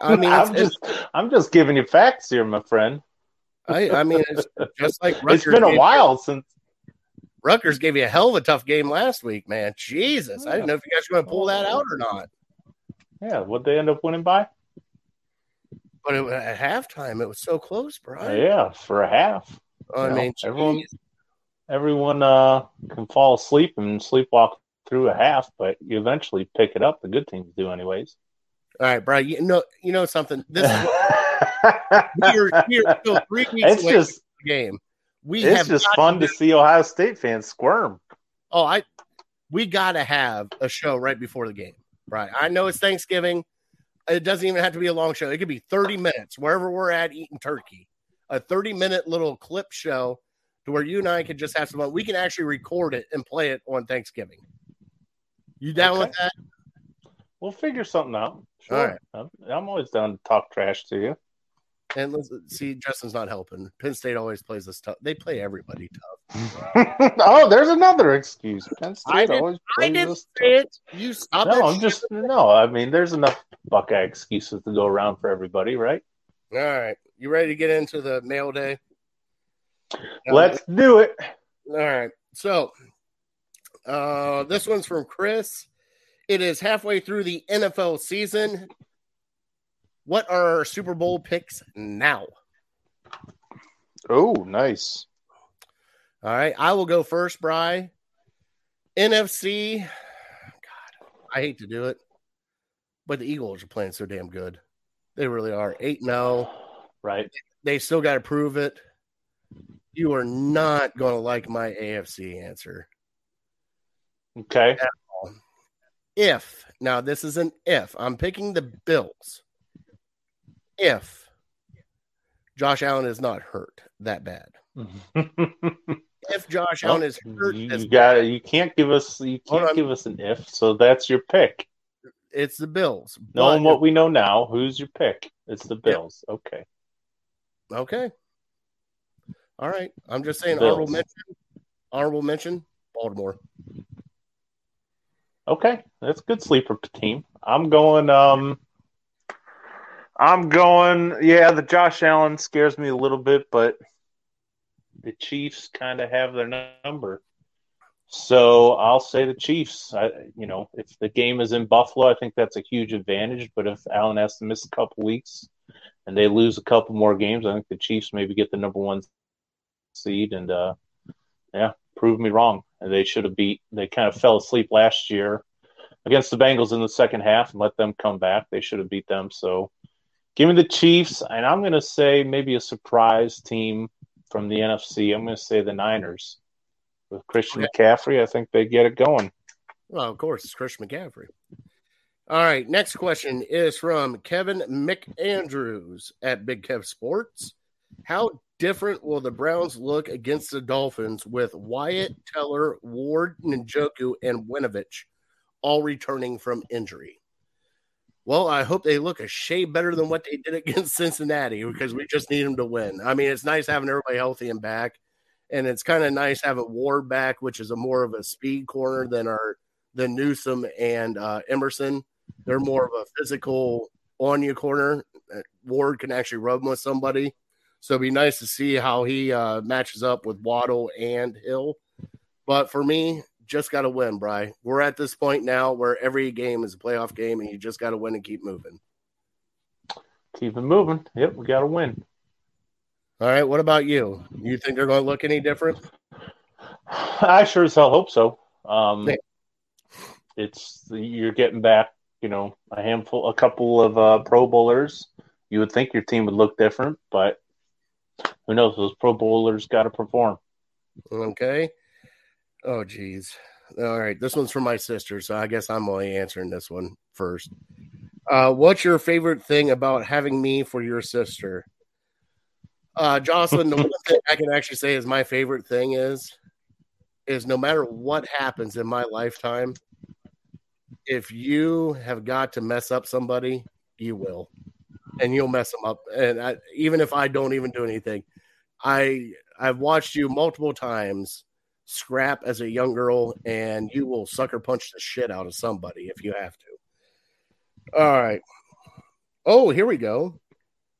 I mean, I'm just. I'm just giving you facts here, my friend. I. I mean, it's just like Rutgers it's been a while you, since Rutgers gave you a hell of a tough game last week, man. Jesus, yeah. I didn't know if you guys were going to pull that out or not. Yeah, what they end up winning by? But it, at halftime, it was so close, bro. Yeah, for a half. I you mean, know, everyone, everyone uh, can fall asleep and sleepwalk through a half, but you eventually pick it up. The good teams do, anyways. All right, Brian. You know, you know something. This is we're, we're still three weeks it's away just, from the game. We it's just fun to see Ohio State fans squirm. Oh, I we got to have a show right before the game, right? I know it's Thanksgiving. It doesn't even have to be a long show. It could be 30 minutes wherever we're at eating turkey. A 30 minute little clip show to where you and I could just have some fun. We can actually record it and play it on Thanksgiving. You down okay. with that? We'll figure something out. Sure. All right. I'm always down to talk trash to you. And let's see, Justin's not helping. Penn State always plays us tough. They play everybody tough. oh, there's another excuse. Penn State I always plays I didn't say tough. it. You stop. No, I'm just no. I mean, there's enough Buckeye excuses to go around for everybody, right? All right, you ready to get into the mail day? Let's do it. All right. So, uh, this one's from Chris. It is halfway through the NFL season. What are our Super Bowl picks now? Oh, nice. All right. I will go first, Bry. NFC. God, I hate to do it, but the Eagles are playing so damn good. They really are. 8 0. Right. They still got to prove it. You are not going to like my AFC answer. Okay. If, now this is an if, I'm picking the Bills if Josh Allen is not hurt that bad. if Josh Allen is hurt, you got you can't give us you can't give us an if, so that's your pick. It's the Bills. Knowing what we know now, who's your pick? It's the Bills. Yeah. Okay. Okay. All right. I'm just saying Bills. honorable mention. Honorable mention. Baltimore. Okay, that's good sleeper team. I'm going. Um, I'm going. Yeah, the Josh Allen scares me a little bit, but the Chiefs kind of have their number. So I'll say the Chiefs. I, you know, if the game is in Buffalo, I think that's a huge advantage. But if Allen has to miss a couple weeks and they lose a couple more games, I think the Chiefs maybe get the number one seed and, uh, yeah, prove me wrong. And they should have beat. They kind of fell asleep last year against the Bengals in the second half and let them come back. They should have beat them. So Give me the Chiefs, and I'm going to say maybe a surprise team from the NFC. I'm going to say the Niners with Christian okay. McCaffrey. I think they get it going. Well, of course, it's Christian McCaffrey. All right, next question is from Kevin McAndrews at Big Kev Sports. How different will the Browns look against the Dolphins with Wyatt, Teller, Ward, Njoku, and Winovich all returning from injury? Well, I hope they look a shade better than what they did against Cincinnati because we just need them to win. I mean, it's nice having everybody healthy and back, and it's kind of nice having Ward back, which is a more of a speed corner than our than Newsome and uh, Emerson. They're more of a physical on you corner. Uh, Ward can actually rub with somebody, So it'd be nice to see how he uh, matches up with Waddle and Hill. But for me, just got to win, Bry. We're at this point now where every game is a playoff game, and you just got to win and keep moving. Keep it moving. Yep, we got to win. All right. What about you? You think they're going to look any different? I sure as hell hope so. Um, Yeah. It's you're getting back, you know, a handful, a couple of uh, Pro Bowlers. You would think your team would look different, but who knows? Those Pro Bowlers got to perform. Okay. Oh, geez. All right. This one's from my sister, so I guess I'm only answering this one first. Uh, what's your favorite thing about having me for your sister? Uh, Jocelyn, the one thing I can actually say is my favorite thing is, is no matter what happens in my lifetime, if you have got to mess up somebody, you will, and you'll mess them up. And I, even if I don't even do anything, I I've watched you multiple times scrap as a young girl, and you will sucker punch the shit out of somebody if you have to. All right. Oh, here we go.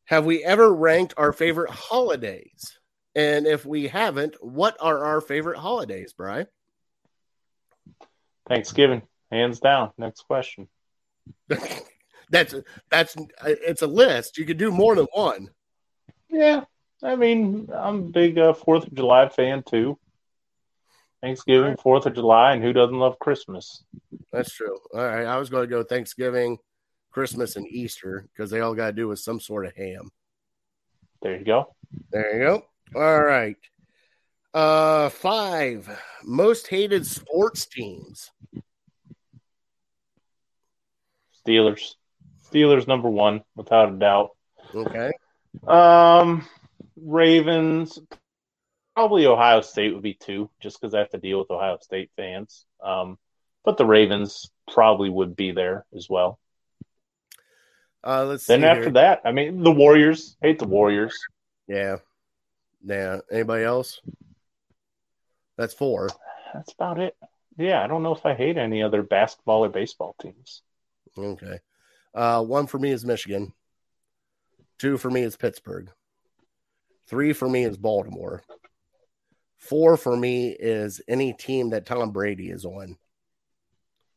Have we ever ranked our favorite holidays? And if we haven't, what are our favorite holidays, Bry? Thanksgiving, hands down. Next question. that's that's it's a list. You could do more than one. Yeah, I mean, I'm a big uh, Fourth of July fan too. Thanksgiving, Fourth of July, and who doesn't love Christmas? That's true. All right, I was going to go Thanksgiving, Christmas, and Easter because they all got to do with some sort of ham. There you go. There you go. All right. Uh, five most hated sports teams. Steelers. Steelers number one, without a doubt. Okay. Um, Ravens, probably Ohio State would be two, just because I have to deal with Ohio State fans. Um, but the Ravens probably would be there as well. Uh, let's see. Then after here. that, I mean, the Warriors. Hate the Warriors. yeah, yeah. Anybody else? That's four. That's about it. Yeah, I don't know if I hate any other basketball or baseball teams. Okay. Uh, one for me is Michigan. Two for me is Pittsburgh. Three for me is Baltimore. Four for me is any team that Tom Brady is on.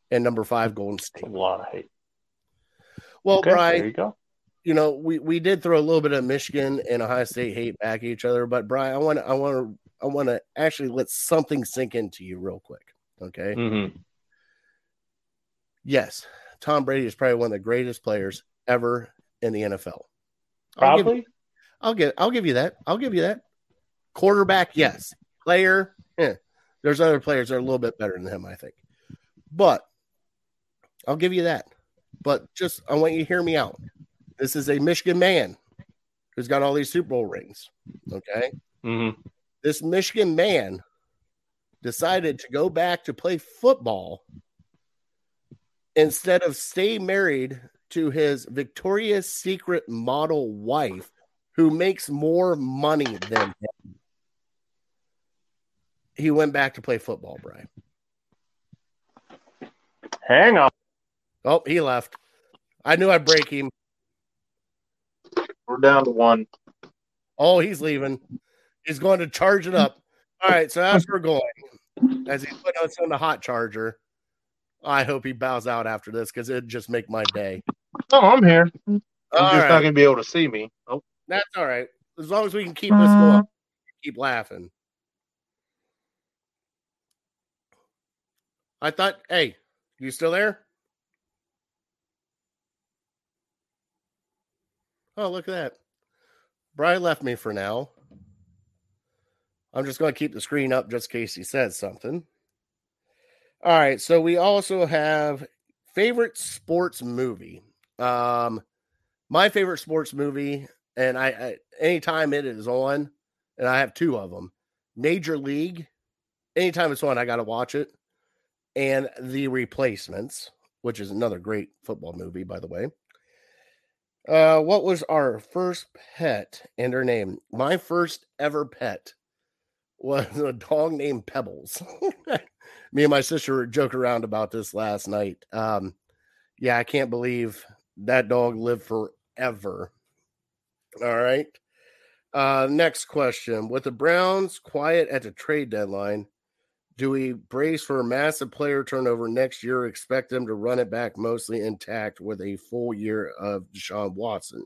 And number five, Golden It's a State. lot of hate. Well, okay, Brian, there you go. you know, we, we did throw a little bit of Michigan and Ohio State hate back at each other, but Brian, I want to I want to I want to actually let something sink into you real quick. Okay. hmm Yes, Tom Brady is probably one of the greatest players ever in the NFL. I'll give, Probably. I'll give I'll give you that. I'll give you that. Quarterback, yes. Player, eh. there's other players that are a little bit better than him, I think. But I'll give you that. But just I want you to hear me out. This is a Michigan man who's got all these Super Bowl rings. Okay. hmm This Michigan man decided to go back to play football instead of stay married to his Victoria's Secret model wife who makes more money than him. He went back to play football, Brian. Hang on. Oh, he left. I knew I'd break him. We're down to one. Oh, he's leaving. He's going to charge it up. All right, so as we're going, as he's putting us on the hot charger, I hope he bows out after this because it'd just make my day. Oh, I'm here. I'm All just right. not gonna be able to see me. Oh, That's all right. As long as we can keep this going, keep laughing. I thought, hey, you still there? Oh, look at that. Brian left me for now. I'm just going to keep the screen up just in case he says something. All right. So we also have favorite sports movie. Um, my favorite sports movie, and I, I anytime it is on, and I have two of them. Major League. Anytime it's on, I got to watch it. And The Replacements, which is another great football movie, by the way. Uh, what was our first pet and her name? My first ever pet was a dog named Pebbles. Me and my sister joking around about this last night. Um, yeah, I can't believe that dog lived forever. All right. Uh, next question: With the Browns quiet at the trade deadline, do we brace for a massive player turnover next year? Expect them to run it back mostly intact with a full year of Deshaun Watson?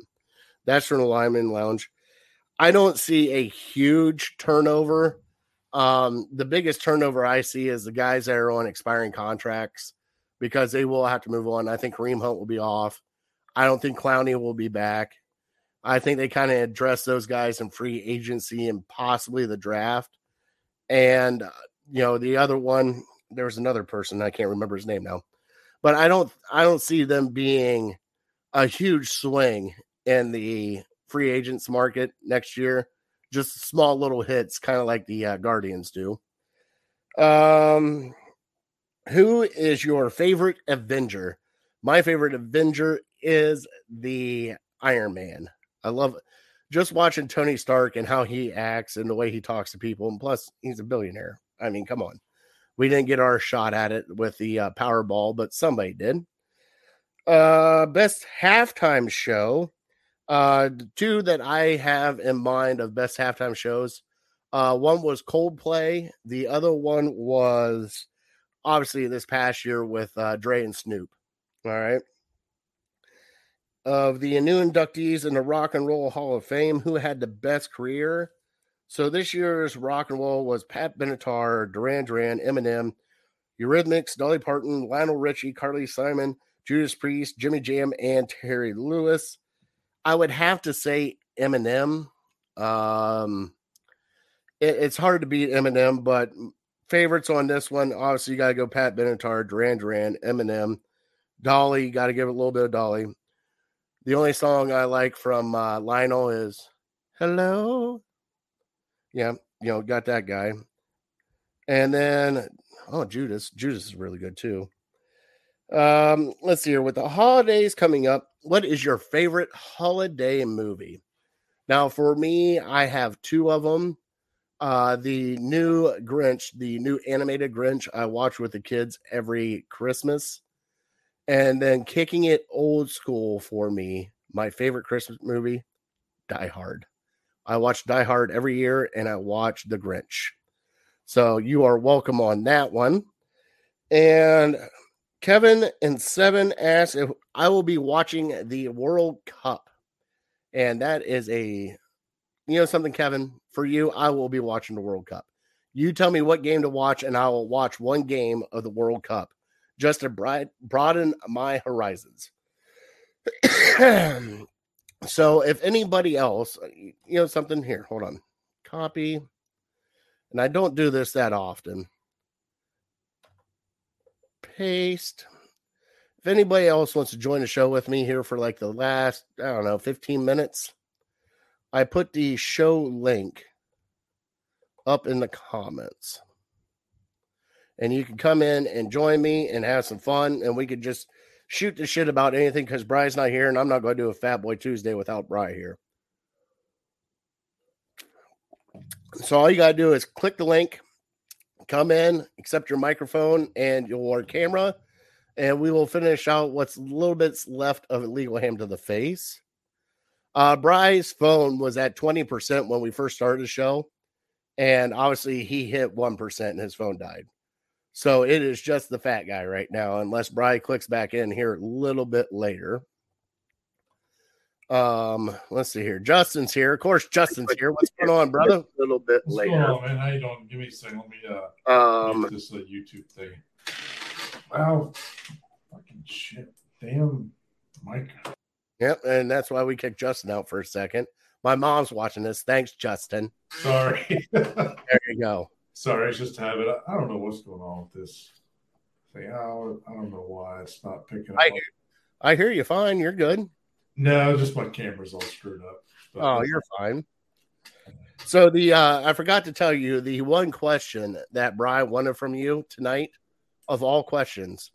That's from the Lyman Lounge. I don't see a huge turnover. Um, the biggest turnover I see is the guys that are on expiring contracts because they will have to move on. I think Kareem Hunt will be off. I don't think Clowney will be back. I think they kind of address those guys in free agency and possibly the draft. And uh, you know, the other one, there was another person I can't remember his name now, but I don't, I don't see them being a huge swing in the free agents market next year. Just small little hits, kind of like the uh, Guardians do. Um, who is your favorite Avenger? My favorite Avenger is the Iron Man. I love just watching Tony Stark and how he acts and the way he talks to people. And plus, he's a billionaire. I mean, come on. We didn't get our shot at it with the uh, Powerball, but somebody did. Uh, best halftime show. Uh, two that I have in mind of best halftime shows. Uh, one was Coldplay. The other one was obviously this past year with uh, Dre and Snoop. All right. Of the new inductees in the Rock and Roll Hall of Fame, who had the best career? So this year's rock and roll was Pat Benatar, Duran Duran, Eminem, Eurythmics, Dolly Parton, Lionel Richie, Carly Simon, Judas Priest, Jimmy Jam, and Terry Lewis. I would have to say Eminem. Um, it, it's hard to beat Eminem, but favorites on this one, obviously, you got to go Pat Benatar, Duran Duran, Eminem, Dolly. Got to give it a little bit of Dolly. The only song I like from uh, Lionel is "Hello." Yeah, you know, got that guy. And then, oh, Judas. Judas is really good too. Um, let's see here. With the holidays coming up, what is your favorite holiday movie? Now, for me, I have two of them. Uh, the new Grinch, the new animated Grinch, I watch with the kids every Christmas. And then kicking it old school for me, my favorite Christmas movie, Die Hard. I watch Die Hard every year and I watch The Grinch. So you are welcome on that one. And Kevin and Seven asked if I will be watching the World Cup. And that is a, you know, something, Kevin, for you, I will be watching the World Cup. You tell me what game to watch, and I will watch one game of the World Cup just to broaden my horizons. so, if anybody else, uh, you know, something here, hold on, copy, and I don't do this that often paste. If anybody else wants to join the show with me here for like the last, I don't know, 15 minutes, I put the show link up in the comments. And you can come in and join me and have some fun, and we could just shoot the shit about anything because Bry's not here, and I'm not going to do a Fat Boy Tuesday without Bry here. So all you got to do is click the link, come in, accept your microphone and your camera, and we will finish out what's a little bit left of illegal ham to the face. Uh, Bry's phone was at 20% when we first started the show, and obviously he hit 1% and his phone died. So it is just the fat guy right now, unless Bry clicks back in here a little bit later. Um, let's see here. Justin's here. Of course, Justin's here. What's going on, brother? A little bit What's later. going on, man? How you doing? Give me a second. Let me uh Um, use this uh, YouTube thing. Wow, fucking shit! Damn, Mike. yep, and that's why we kicked Justin out for a second. My mom's watching this. Thanks, Justin. Sorry, There you go. Sorry. It's just a habit. I, don't know what's going on with this thing. I don't, I don't know why it's not picking up. I hear, I hear you fine. You're good. No, just my camera's all screwed up. But- Oh, you're fine. So the uh I forgot to tell you the one question that Brian wanted from you tonight of all questions,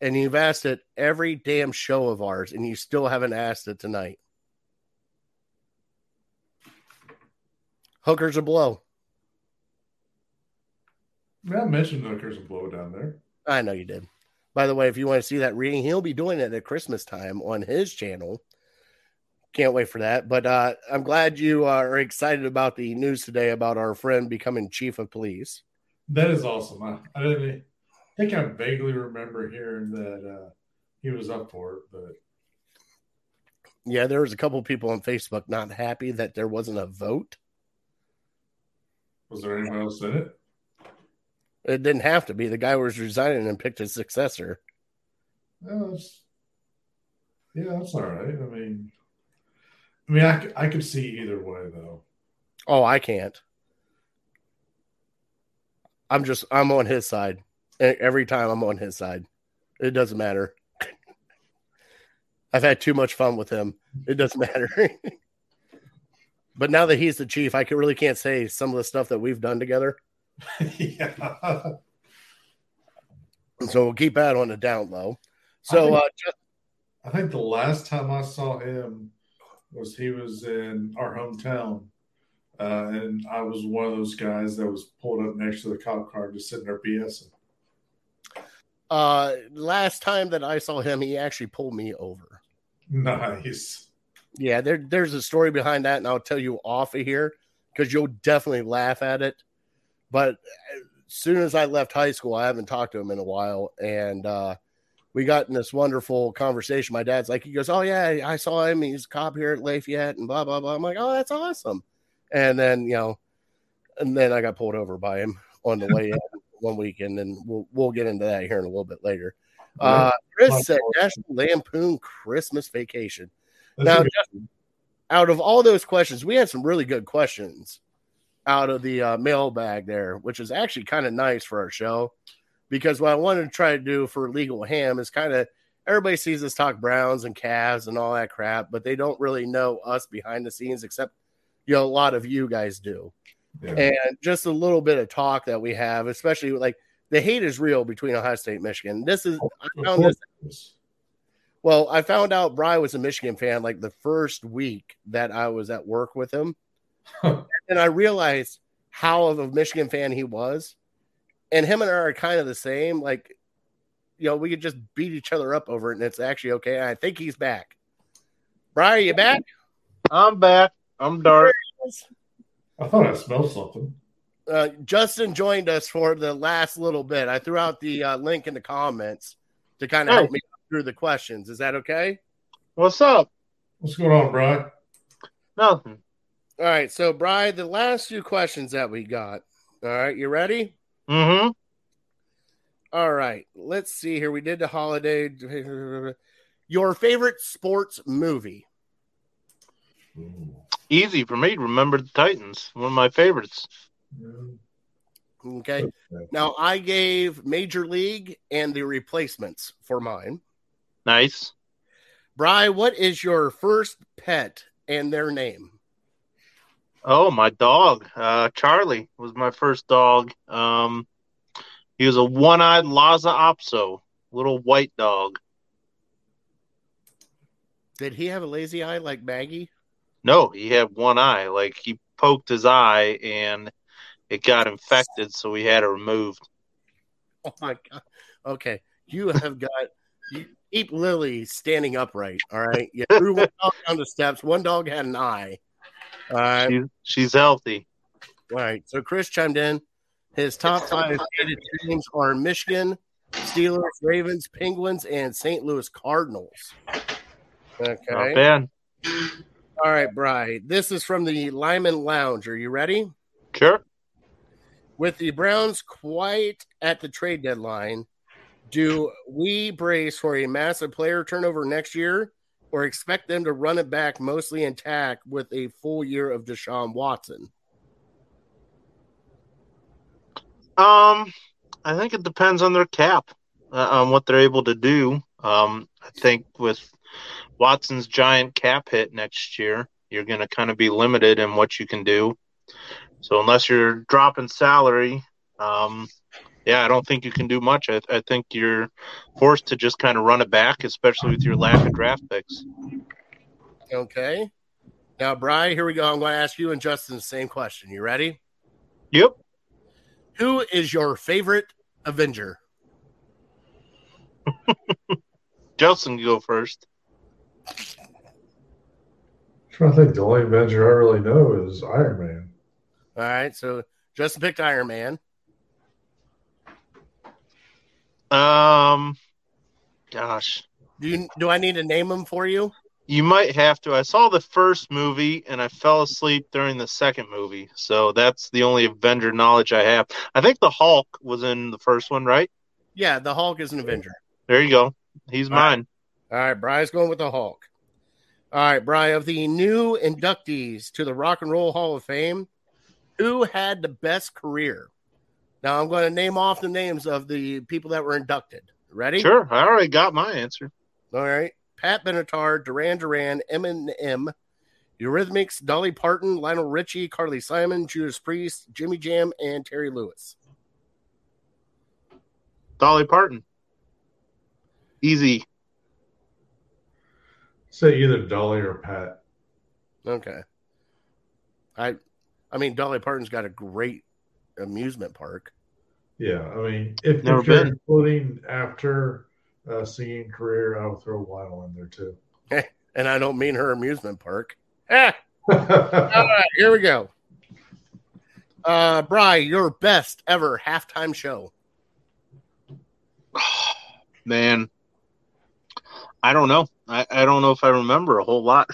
and you've asked it every damn show of ours, and you still haven't asked it tonight. Hookers or blow? Yeah, I mentioned hookers and blow down there. I know you did. By the way, if you want to see that reading, he'll be doing it at Christmas time on his channel. can't wait for that. But uh, I'm glad you are excited about the news today about our friend becoming chief of police. That is awesome. I, I I think I vaguely remember hearing that uh, he was up for it, but Yeah, there was a couple people on Facebook not happy that there wasn't a vote. was there anyone else in it? It didn't have to be. The guy was resigning and picked his successor. No, that's, yeah, that's all right. I mean, I mean, I, I could see either way though. Oh, I can't. I'm just I'm on his side. Every time I'm on his side. It doesn't matter. I've had too much fun with him. It doesn't matter. but now that he's the chief, I can really can't say some of the stuff that we've done together. Yeah, So we'll keep that on the down low. So uh, ju- I think the last time I saw him was he was in our hometown, uh, and I was one of those guys that was pulled up next to the cop car, just sitting there BSing. uh, last time that I saw him, he actually pulled me over. Nice. Yeah, there, there's a story behind that, and I'll tell you off of here because you'll definitely laugh at it. But as soon as I left high school, I haven't talked to him in a while, and uh, we got in this wonderful conversation. My dad's like, he goes, "Oh yeah, I saw him. He's a cop here at Lafayette, and blah blah blah." I'm like, "Oh, that's awesome." And then you know, and then I got pulled over by him on the way in one weekend, and we'll we'll get into that here in a little bit later. Uh, Chris said National Lampoon Christmas Vacation. That's Now, out of all those questions, we had some really good questions out of the uh, mailbag there, which is actually kind of nice for our show. Because what I wanted to try to do for Legal Ham is kind of everybody sees us talk Browns and Cavs and all that crap, but they don't really know us behind the scenes, except you know a lot of you guys do yeah. and just a little bit of talk that we have, especially like the hate is real between Ohio State and Michigan. This is I found this well, I found out Bry was a Michigan fan like the first week that I was at work with him. and I realized how of a Michigan fan he was. And him and I are kind of the same. Like, you know, we could just beat each other up over it and it's actually okay. And I think he's back. Bry, are you back? I'm back. I'm dark. I thought I smelled something. Uh, Justin joined us for the last little bit. I threw out the uh, link in the comments to kind of Hey. help me through the questions. Is that okay? What's up? What's going on, Brian? Nothing. All right. So, Bry, the last few questions that we got. All right. You ready? Mm-hmm. All right. Let's see here. We did the holiday. Your favorite sports movie? Easy for me to remember the Titans. One of my favorites. Okay. Now, I gave Major League and the replacements for mine. Nice. Bry, what is your first pet and their name? Oh, my dog. Uh, Charlie was my first dog. Um, he was a one-eyed Lhasa Apso, little white dog. Did he have a lazy eye like Maggie? No, he had one eye. Like he poked his eye and it got infected, so we had it removed. Oh my god. Okay. You have got you keep Lily standing upright. All right. You threw one dog down the steps. One dog had an eye. All right. She, she's healthy. All right. So Chris chimed in. His top five hated teams are Michigan, Steelers, Ravens, Penguins, and St. Louis Cardinals. Not Okay. bad. All right, Bry. This is from the Lyman Lounge. Are you ready? Sure. With the Browns quite at the trade deadline, do we brace for a massive player turnover next year or expect them to run it back mostly intact with a full year of Deshaun Watson? Um, I think it depends on their cap, uh, on what they're able to do. Um, I think with Watson's giant cap hit next year, you're going to kind of be limited in what you can do. So unless you're dropping salary, um, yeah, I don't think you can do much. I, I think you're forced to just kind of run it back, especially with your lack of draft picks. Okay. Now, Bry, here we go. I'm going to ask you and Justin the same question. You ready? Yep. Who is your favorite Avenger? Justin, you go first. trying to think. The only Avenger I really know is Iron Man. All right, so Justin picked Iron Man. Um, gosh, Do you do I need to name them for you? you might have to. I saw the first movie and I fell asleep during the second movie, so that's the only Avenger knowledge I have. I think the Hulk was in the first one, right? Yeah, the Hulk is an Avenger. There you go. He's All right. mine. All right, Brian's going with the Hulk. All right, Brian, of the new inductees to the Rock and Roll Hall of Fame, who had the best career? Now I'm going to name off the names of the people that were inducted. Ready? Sure, I already got my answer. All right. Pat Benatar, Duran Duran, Eminem, Eurythmics, Dolly Parton, Lionel Richie, Carly Simon, Judas Priest, Jimmy Jam, and Terry Lewis. Dolly Parton. Easy. Say either Dolly or Pat. Okay. I I mean Dolly Parton's got a great amusement park. Yeah, I mean, if, Never if you're been. including after uh, singing career, I would throw Lionel in there too. And I don't mean her amusement park. Ah, all right, here we go. Uh Bry, your best ever halftime show. Man, I don't know. I, I don't know if I remember a whole lot.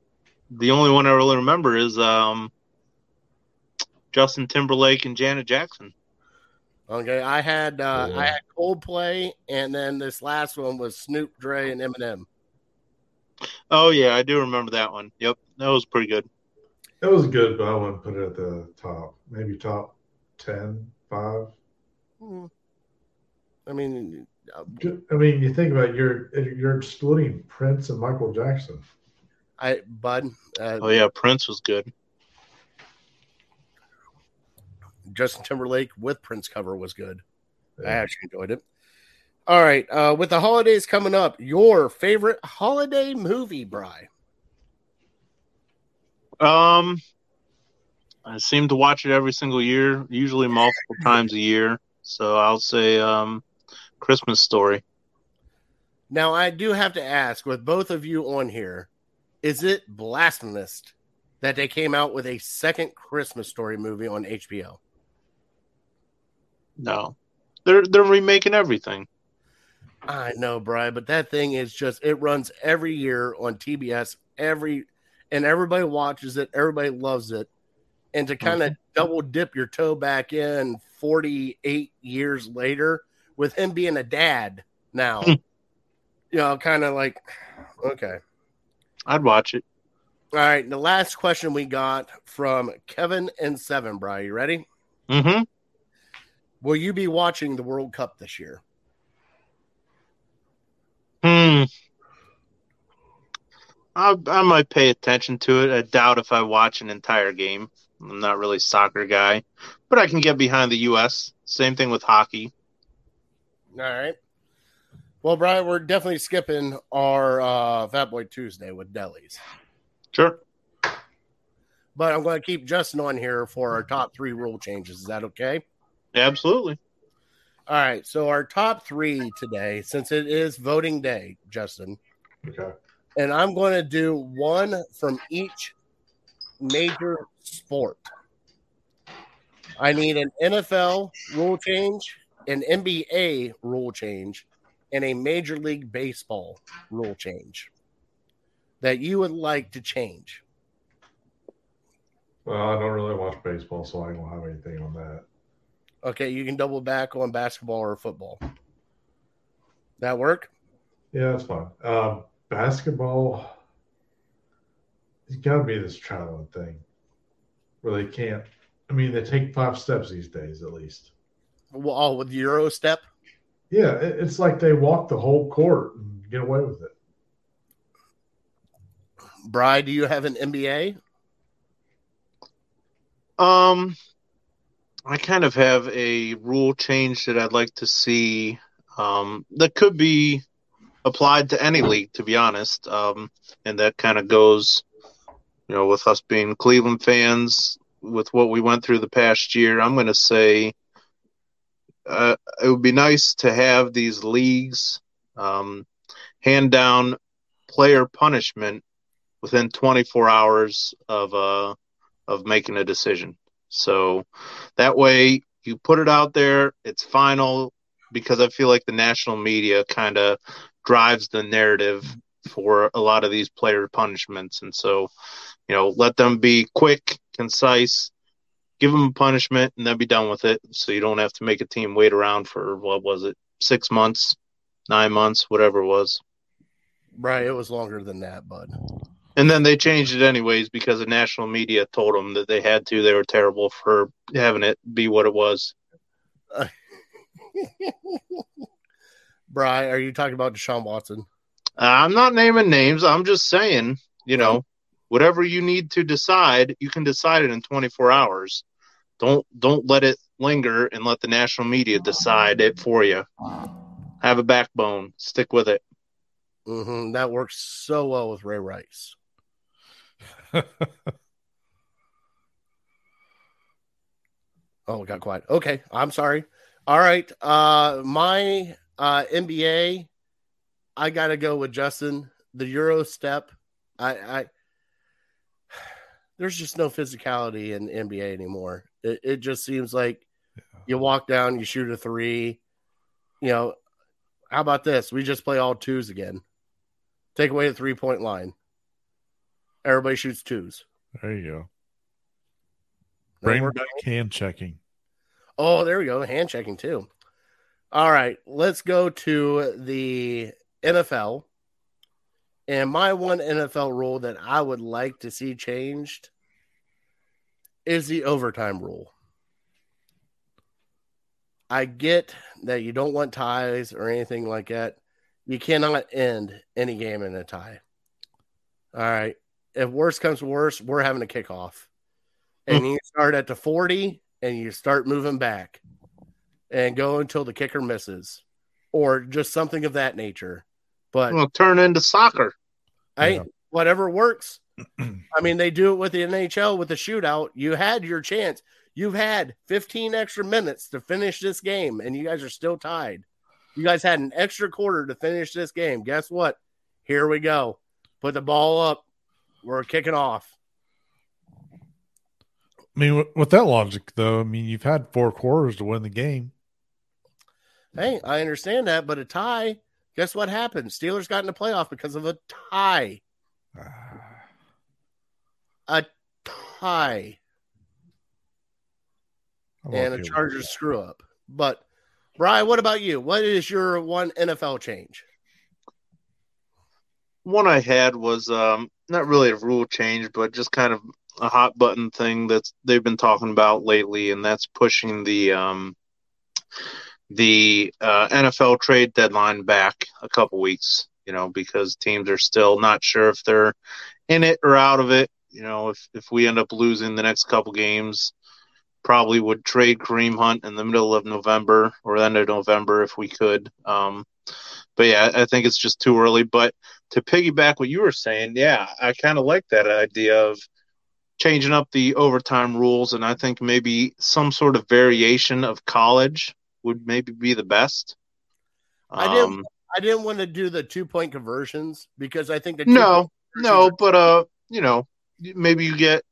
the only one I really remember is um, Justin Timberlake and Janet Jackson. Okay, I had uh Yeah. I had Coldplay and then this last one was Snoop Dre and Eminem. Oh yeah, I do remember that one. Yep, that was pretty good. It was good, but I wouldn't put it at the top. Maybe top 10, 5. Hmm. I mean, uh, I mean, you think about it, you're you're excluding Prince and Michael Jackson. I Bud, uh, Oh yeah, Prince was good. Justin Timberlake with Prince cover was good. I actually enjoyed it. All right, uh, with the holidays coming up, your favorite holiday movie, Bry? Um, I seem to watch it every single year, usually multiple times a year. So I'll say um, Christmas Story. Now, I do have to ask, with both of you on here, is it blasphemous that they came out with a second Christmas story movie on HBO? No, they're they're remaking everything. I know, Brian, but that thing is just it runs every year on TBS every and everybody watches it, everybody loves it. And to kind of double dip your toe back in 48 years later with him being a dad now, Hmm. you know, kind of like okay. I'd watch it. All right, the last question we got from Kevin and Seven, Bry, you ready? Mm-hmm. Will you be watching the World Cup this year? Hmm. I I might pay attention to it. I doubt if I watch an entire game. I'm not really a soccer guy, but I can get behind the U.S. Same thing with hockey. All right. Well, Brian, we're definitely skipping our uh, Fat Boy Tuesday with delis, Sure. but I'm going to keep Justin on here for our top three rule changes. Is that okay? Absolutely. All right. So our top three today, since it is voting day, Justin, Okay. and I'm going to do one from each major sport. I need an NFL rule change, an NBA rule change, and a Major League Baseball rule change that you would like to change. Well, I don't really watch baseball, so I don't have anything on that. Okay, you can double back on basketball or football. That work? Yeah, that's fine. Um, basketball, it's got to be this traveling thing where they can't. I mean, they take five steps these days, at least. Well, oh, with Euro step. Yeah, it, it's like they walk the whole court and get away with it. Bry, do you have an NBA? Um, I kind of have a rule change that I'd like to see. Um, that could be applied to any league, to be honest. Um, and that kind of goes, you know, with us being Cleveland fans, with what we went through the past year. I'm going to say uh, it would be nice to have these leagues um, hand down player punishment within 24 hours of uh of making a decision. So that way you put it out there, it's final because I feel like the national media kind of drives the narrative for a lot of these player punishments and so you know let them be quick, concise, give them a punishment and then be done with it so you don't have to make a team wait around for what was it 6 months, 9 months, whatever it was. Right, it was longer than that, bud. And then they changed it anyways because the national media told them that they had to. They were terrible for having it be what it was. Bry, are you talking about Deshaun Watson? Uh, I'm not naming names. I'm just saying, you know, whatever you need to decide, you can decide it in 24 hours. Don't don't let it linger and let the national media decide it for you. Have a backbone. Stick with it. Mm-hmm. That works so well with Ray Rice. oh, it got quiet. Okay, I'm sorry. All right, uh, my uh, NBA, I got to go with Justin. The Euro step, I, I, there's just no physicality in NBA anymore. It, it just seems like you walk down, you shoot a three. You know, how about this? We just play all twos again. Take away the three point line. Everybody shoots twos. There you go. Bring back hand checking. Oh, there we go. Hand checking too. All right, let's go to the NFL. And my one NFL rule that I would like to see changed is the overtime rule. I get that you don't want ties or anything like that. You cannot end any game in a tie. All right. If worse comes to worse, we're having a kickoff. And hmm. you start at the 40 and you start moving back and go until the kicker misses or just something of that nature. But Well, turn into soccer. hey, Yeah. whatever works. I mean, they do it with the NHL with the shootout. You had your chance. You've had 15 extra minutes to finish this game, and you guys are still tied. You guys had an extra quarter to finish this game. Guess what? Here we go. Put the ball up. We're kicking off. I mean, with, that logic, though, I mean, you've had four quarters to win the game. Hey, I understand that, but a tie, guess what happened? Steelers got in the playoff because of a tie. A tie. I'm and a Chargers screw up. But Brian, what about you? What is your one NFL change? One I had was um, not really a rule change, but just kind of a hot button thing that they've been talking about lately, and that's pushing the um, the uh, NFL trade deadline back a couple weeks. You know, because teams are still not sure if they're in it or out of it. You know, if if we end up losing the next couple games, probably would trade Kareem Hunt in the middle of November or end of November if we could. Um, but yeah, I think it's just too early. But to piggyback what you were saying, yeah, I kind of like that idea of changing up the overtime rules, and I think maybe some sort of variation of college would maybe be the best. I didn't- Um, I didn't want to do the two point conversions because I think the no, no, but uh, you know, maybe you get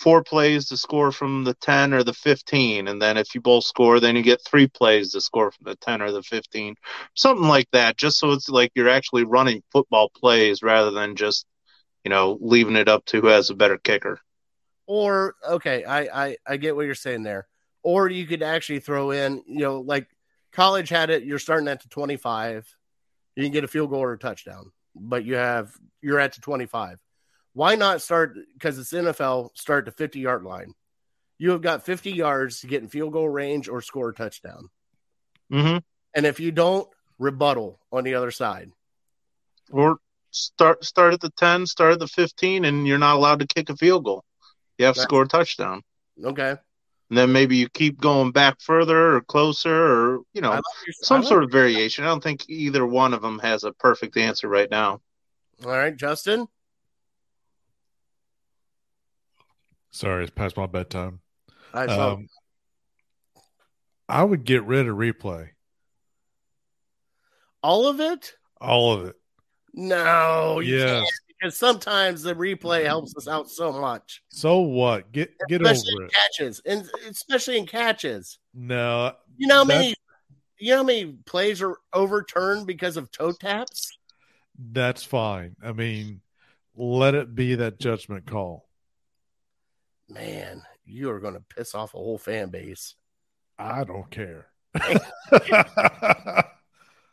four plays to score from the 10 or the 15 and then if you both score then you get three plays to score from the 10 or the 15 something like that just so it's like you're actually running football plays rather than just you know leaving it up to who has a better kicker or okay, I, I I get what you're saying there. Or you could actually throw in, you know, like college had it. You're starting at the 25. You can get a field goal or a touchdown, but you have you're at the 25. Why not start because it's NFL? Start the 50 yard line. You have got 50 yards to get in field goal range or score a touchdown. mm-hmm. And if you don't, rebuttal on the other side. or start start at the 10 start at the 15 and you're not allowed to kick a field goal you have to score a touchdown Okay. and then maybe you keep going back further or closer or you know like your- some like- sort of variation. I don't think either one of them has a perfect answer right now. All right, Justin. Sorry, it's past my bedtime. I Um, I would get rid of replay, all of it. all of it. No, can't because sometimes the replay helps us out so much. So what? Get get especially over in it. catches, and especially in catches. No, You know many you know how many plays are overturned because of toe taps? that's fine. I mean, let it be that judgment call. Man, you are going to piss off a whole fan base. I don't care.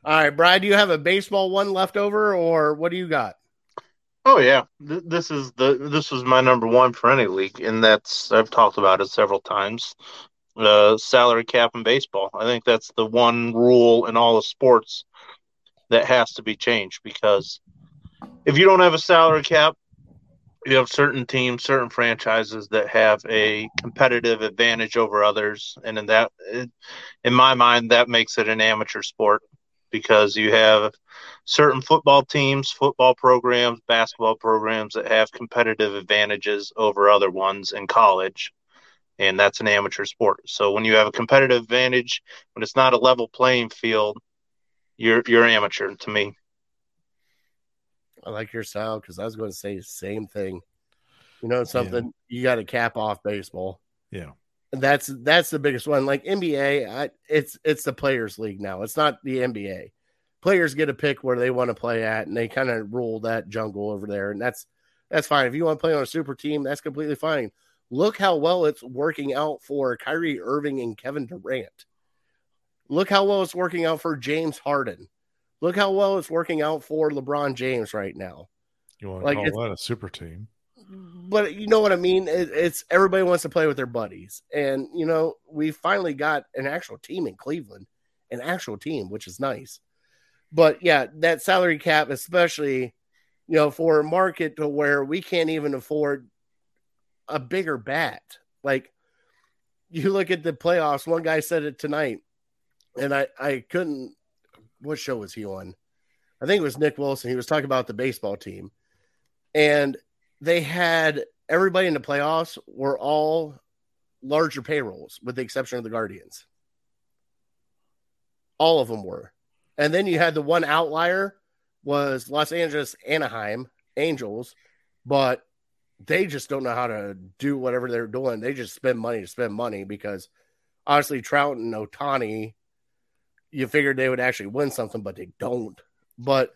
All right, Brian, do you have a baseball one left over, or what do you got? Oh yeah, Th- this is the this was my number one for any league, and that's I've talked about it several times. Uh, salary cap in baseball. I think that's the one rule in all of sports that has to be changed because if you don't have a salary cap, you have certain teams, certain franchises that have a competitive advantage over others, and in that, in my mind, that makes it an amateur sport because you have certain football teams, football programs, basketball programs that have competitive advantages over other ones in college. And that's an amateur sport. So when you have a competitive advantage, when it's not a level playing field, you're you're amateur to me. I like your style because I was going to say the same thing. You know, something you got to cap off baseball. Yeah. And that's that's the biggest one. Like NBA, I, it's it's the players' league now. It's not the NBA. Players get to pick where they want to play at, and they kind of rule that jungle over there, and that's that's fine. If you want to play on a super team, that's completely fine. Look how well it's working out for Kyrie Irving and Kevin Durant. Look how well it's working out for James Harden. Look how well it's working out for LeBron James right now. You want to Like, call that a super team? but you know what I mean. It, it's everybody wants to play with their buddies, and you know we finally got an actual team in Cleveland, an actual team, which is nice. But yeah, that salary cap, especially you know for a market to where we can't even afford a bigger bat. Like you look at the playoffs. One guy said it tonight, and I I couldn't. What show was he on? I think it was Nick Wilson. He was talking about the baseball team, and they had everybody in the playoffs were all larger payrolls, with the exception of the Guardians. All of them were, and then you had the one outlier was Los Angeles Anaheim Angels, but they just don't know how to do whatever they're doing. They just spend money to spend money because obviously Trout and Ohtani, you figured they would actually win something, but they don't. But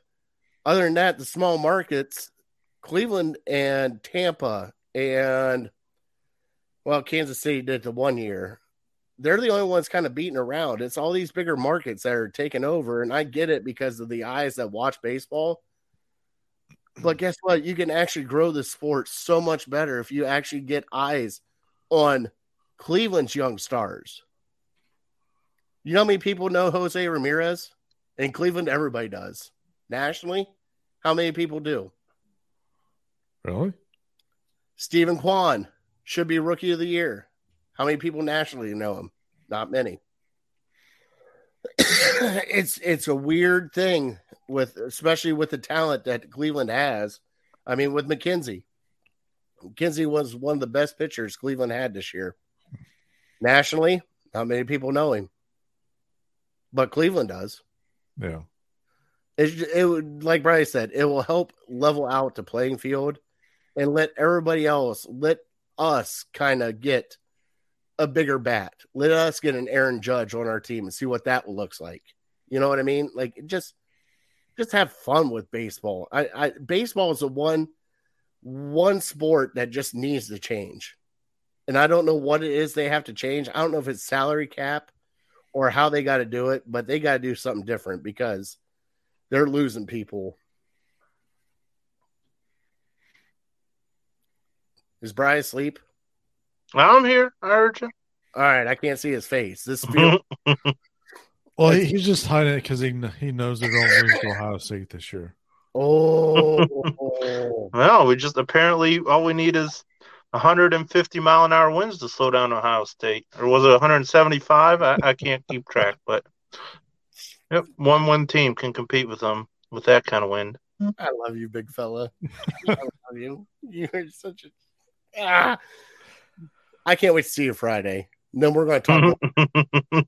other than that, the small markets, Cleveland and Tampa and well, Kansas City did the one year. They're the only ones kind of beating around. It's all these bigger markets that are taking over, and I get it because of the eyes that watch baseball. But guess what? You can actually grow the sport so much better if you actually get eyes on Cleveland's young stars. You know how many people know Jose Ramirez? In Cleveland, everybody does. Nationally, how many people do? Really? Steven Kwan should be rookie of the year. How many people nationally know him? Not many. it's it's a weird thing with especially with the talent that Cleveland has. I mean, with McKenzie. McKenzie was one of the best pitchers Cleveland had this year. Nationally, not many people know him. But Cleveland does. Yeah. It, it would, like Brian said, it will help level out the playing field and let everybody else, let us kind of get a bigger bat. Let us get an Aaron Judge on our team and see what that looks like. You know what I mean? Like just, just have fun with baseball. I, I baseball is the one, one sport that just needs to change, and I don't know what it is they have to change. I don't know if it's salary cap or how they got to do it, but they got to do something different because they're losing people. Is Brian asleep? I'm here. I heard you. All right, I can't see his face. This feels Well, he, he's just hiding it because he he knows they're going to lose to Ohio State this year. oh, Well, we just apparently all we need is 150 mile an hour winds to slow down Ohio State, or was it 175? I, I can't keep track, but yep, one one team can compete with them with that kind of wind. I love you, big fella. I love you. You're such a. Ah. I can't wait to see you Friday. Then we're going to talk.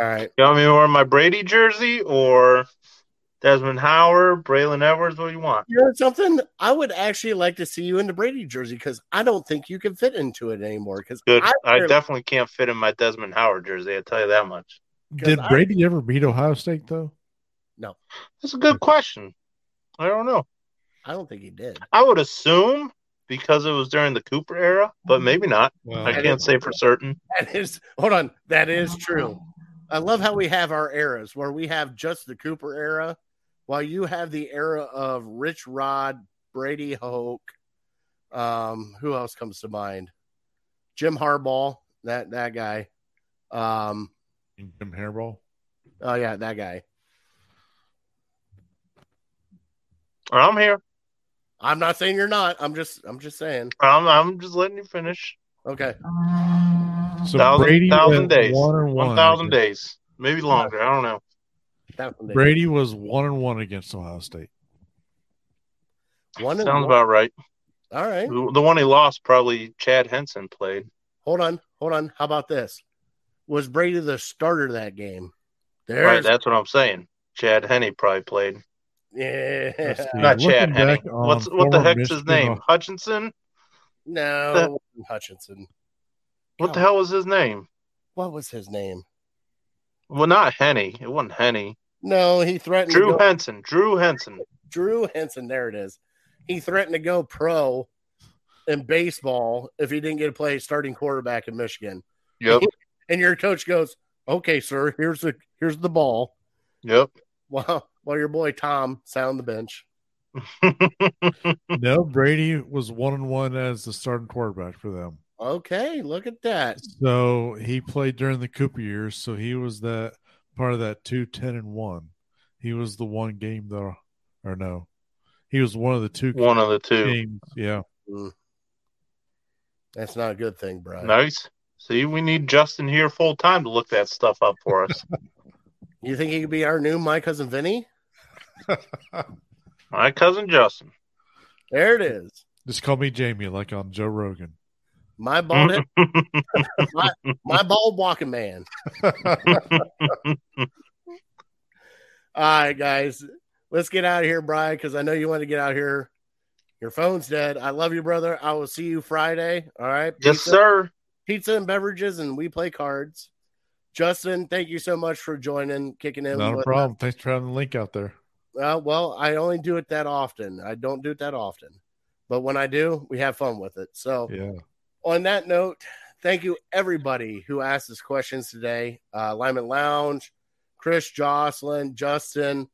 All right. You All right. want me to wear my Brady jersey or Desmond Howard, Braylon Edwards. What do you want? You know something? I would actually like to see you in the Brady jersey because I don't think you can fit into it anymore. Because Good. I, I, definitely can't fit in my Desmond Howard jersey. I tell you that much. Did I- Brady ever beat Ohio State though? No, that's a good question. I don't know. I don't think he did. I would assume because it was during the Cooper era, but maybe not. Well, I can't say for certain. That is hold on. That is true. I love how we have our eras where we have just the Cooper era, while you have the era of Rich Rod, Brady Hoke. Um, who else comes to mind? Jim Harbaugh, that that guy. Um, Jim Harbaugh. oh yeah, that guy. I'm here. I'm not saying you're not. I'm just I'm just saying. I'm, I'm just letting you finish. Okay. So thousand, Brady thousand went days. One one. One thousand days. Maybe longer. I don't know. Thousand. Brady was one and one against Ohio State. One and Sounds one. about right. All right. The the one he lost probably Chad Henson played. Hold on. Hold on. How about this? Was Brady the starter of that game? There's Right, that's what I'm saying. Chad Henne probably played. yeah. Not looking Chad Henne. What's what the former heck's his Michigan- name? Hutchinson? No, it wasn't Hutchinson. What the hell was his name? What was his name? Well, not Henne. It wasn't Henne. No, he threatened Drew to go, Henson. Drew Henson. Drew Henson. There it is. He threatened to go pro in baseball if he didn't get to play starting quarterback in Michigan. Yep. And your coach goes, "Okay, sir, here's the here's the ball." Yep. While while your boy Tom sat on the bench. No, Brady was one on one as the starting quarterback for them. Okay, look at that. So he played during the Cooper years. So he was that part of that two ten and one. He was the one game though, or no, he was one of the two One of the two. games. Yeah, hmm. That's not a good thing, Brian. Nice. See, we need Justin here full time to look that stuff up for us. You think he could be our new my cousin Vinny? My cousin Justin. There it is. just call me Jamie, like on Joe Rogan. My bald head, my, my bald walking man. All right, guys, let's get out of here, Brian, because I know you want to get out here. Your phone's dead. I love you, brother. I will see you Friday. All right. yes, sir. Pizza and beverages, and we play cards. Justin, thank you so much for joining, kicking in. Not a problem. Thanks for having the link out there. Uh, well, I only do it that often. I don't do it that often, but when I do, we have fun with it. So, Yeah. On that note, thank you everybody who asked us questions today. Uh, Lyman Lounge, Chris, Jocelyn, Justin,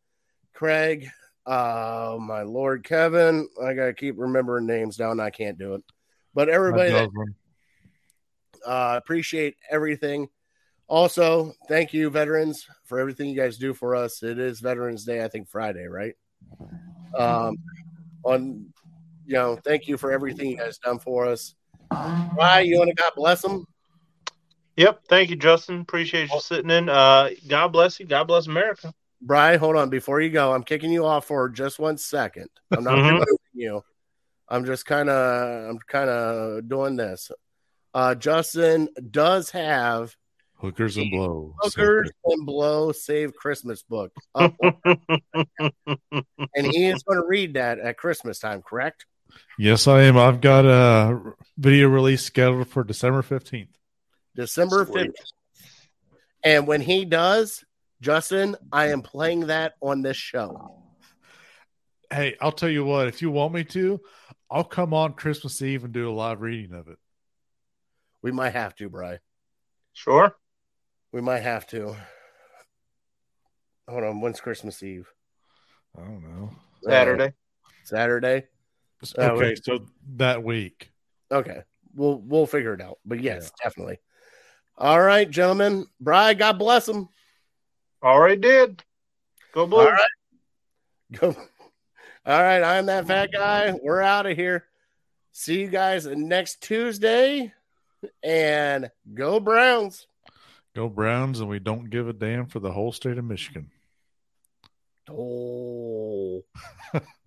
Craig, uh, my Lord Kevin. I gotta keep remembering names down. And I can't do it, but everybody that uh, appreciate everything. Also, thank you, veterans, for everything you guys do for us. It is Veterans Day, I think Friday, right? Um, on, you know, thank you for everything you guys done for us. Why you want to God bless them? Yep. Thank you, Justin. Appreciate you sitting in. Uh, God bless you. God bless America. Brian, hold on before you go. I'm kicking you off for just one second. I'm not Mhm. promoting you. I'm just kind of, I'm kind of doing this. Uh, Justin does have Hookers and blow. Hookers and Blow Save Christmas book up, and he is going to read that at Christmas time. Correct? Yes, I am. I've got a video release scheduled for December 15th. December 15th. And when he does, Justin, I am playing that on this show. Hey, I'll tell you what, if you want me to, I'll come on Christmas Eve and do a live reading of it. We might have to, Bry. Sure. We might have to. Hold on. When's Christmas Eve? I don't know. Saturday. Uh, Saturday. Okay, wait. so that week. Okay. We'll we'll figure it out. But yes, definitely. All right, gentlemen. Bry, God bless him. Already did. Go Blues. All right. Go. All right, I'm that fat guy. We're out of here. See you guys next Tuesday. And go Browns. Go Browns, and we don't give a damn for the whole state of Michigan. Oh.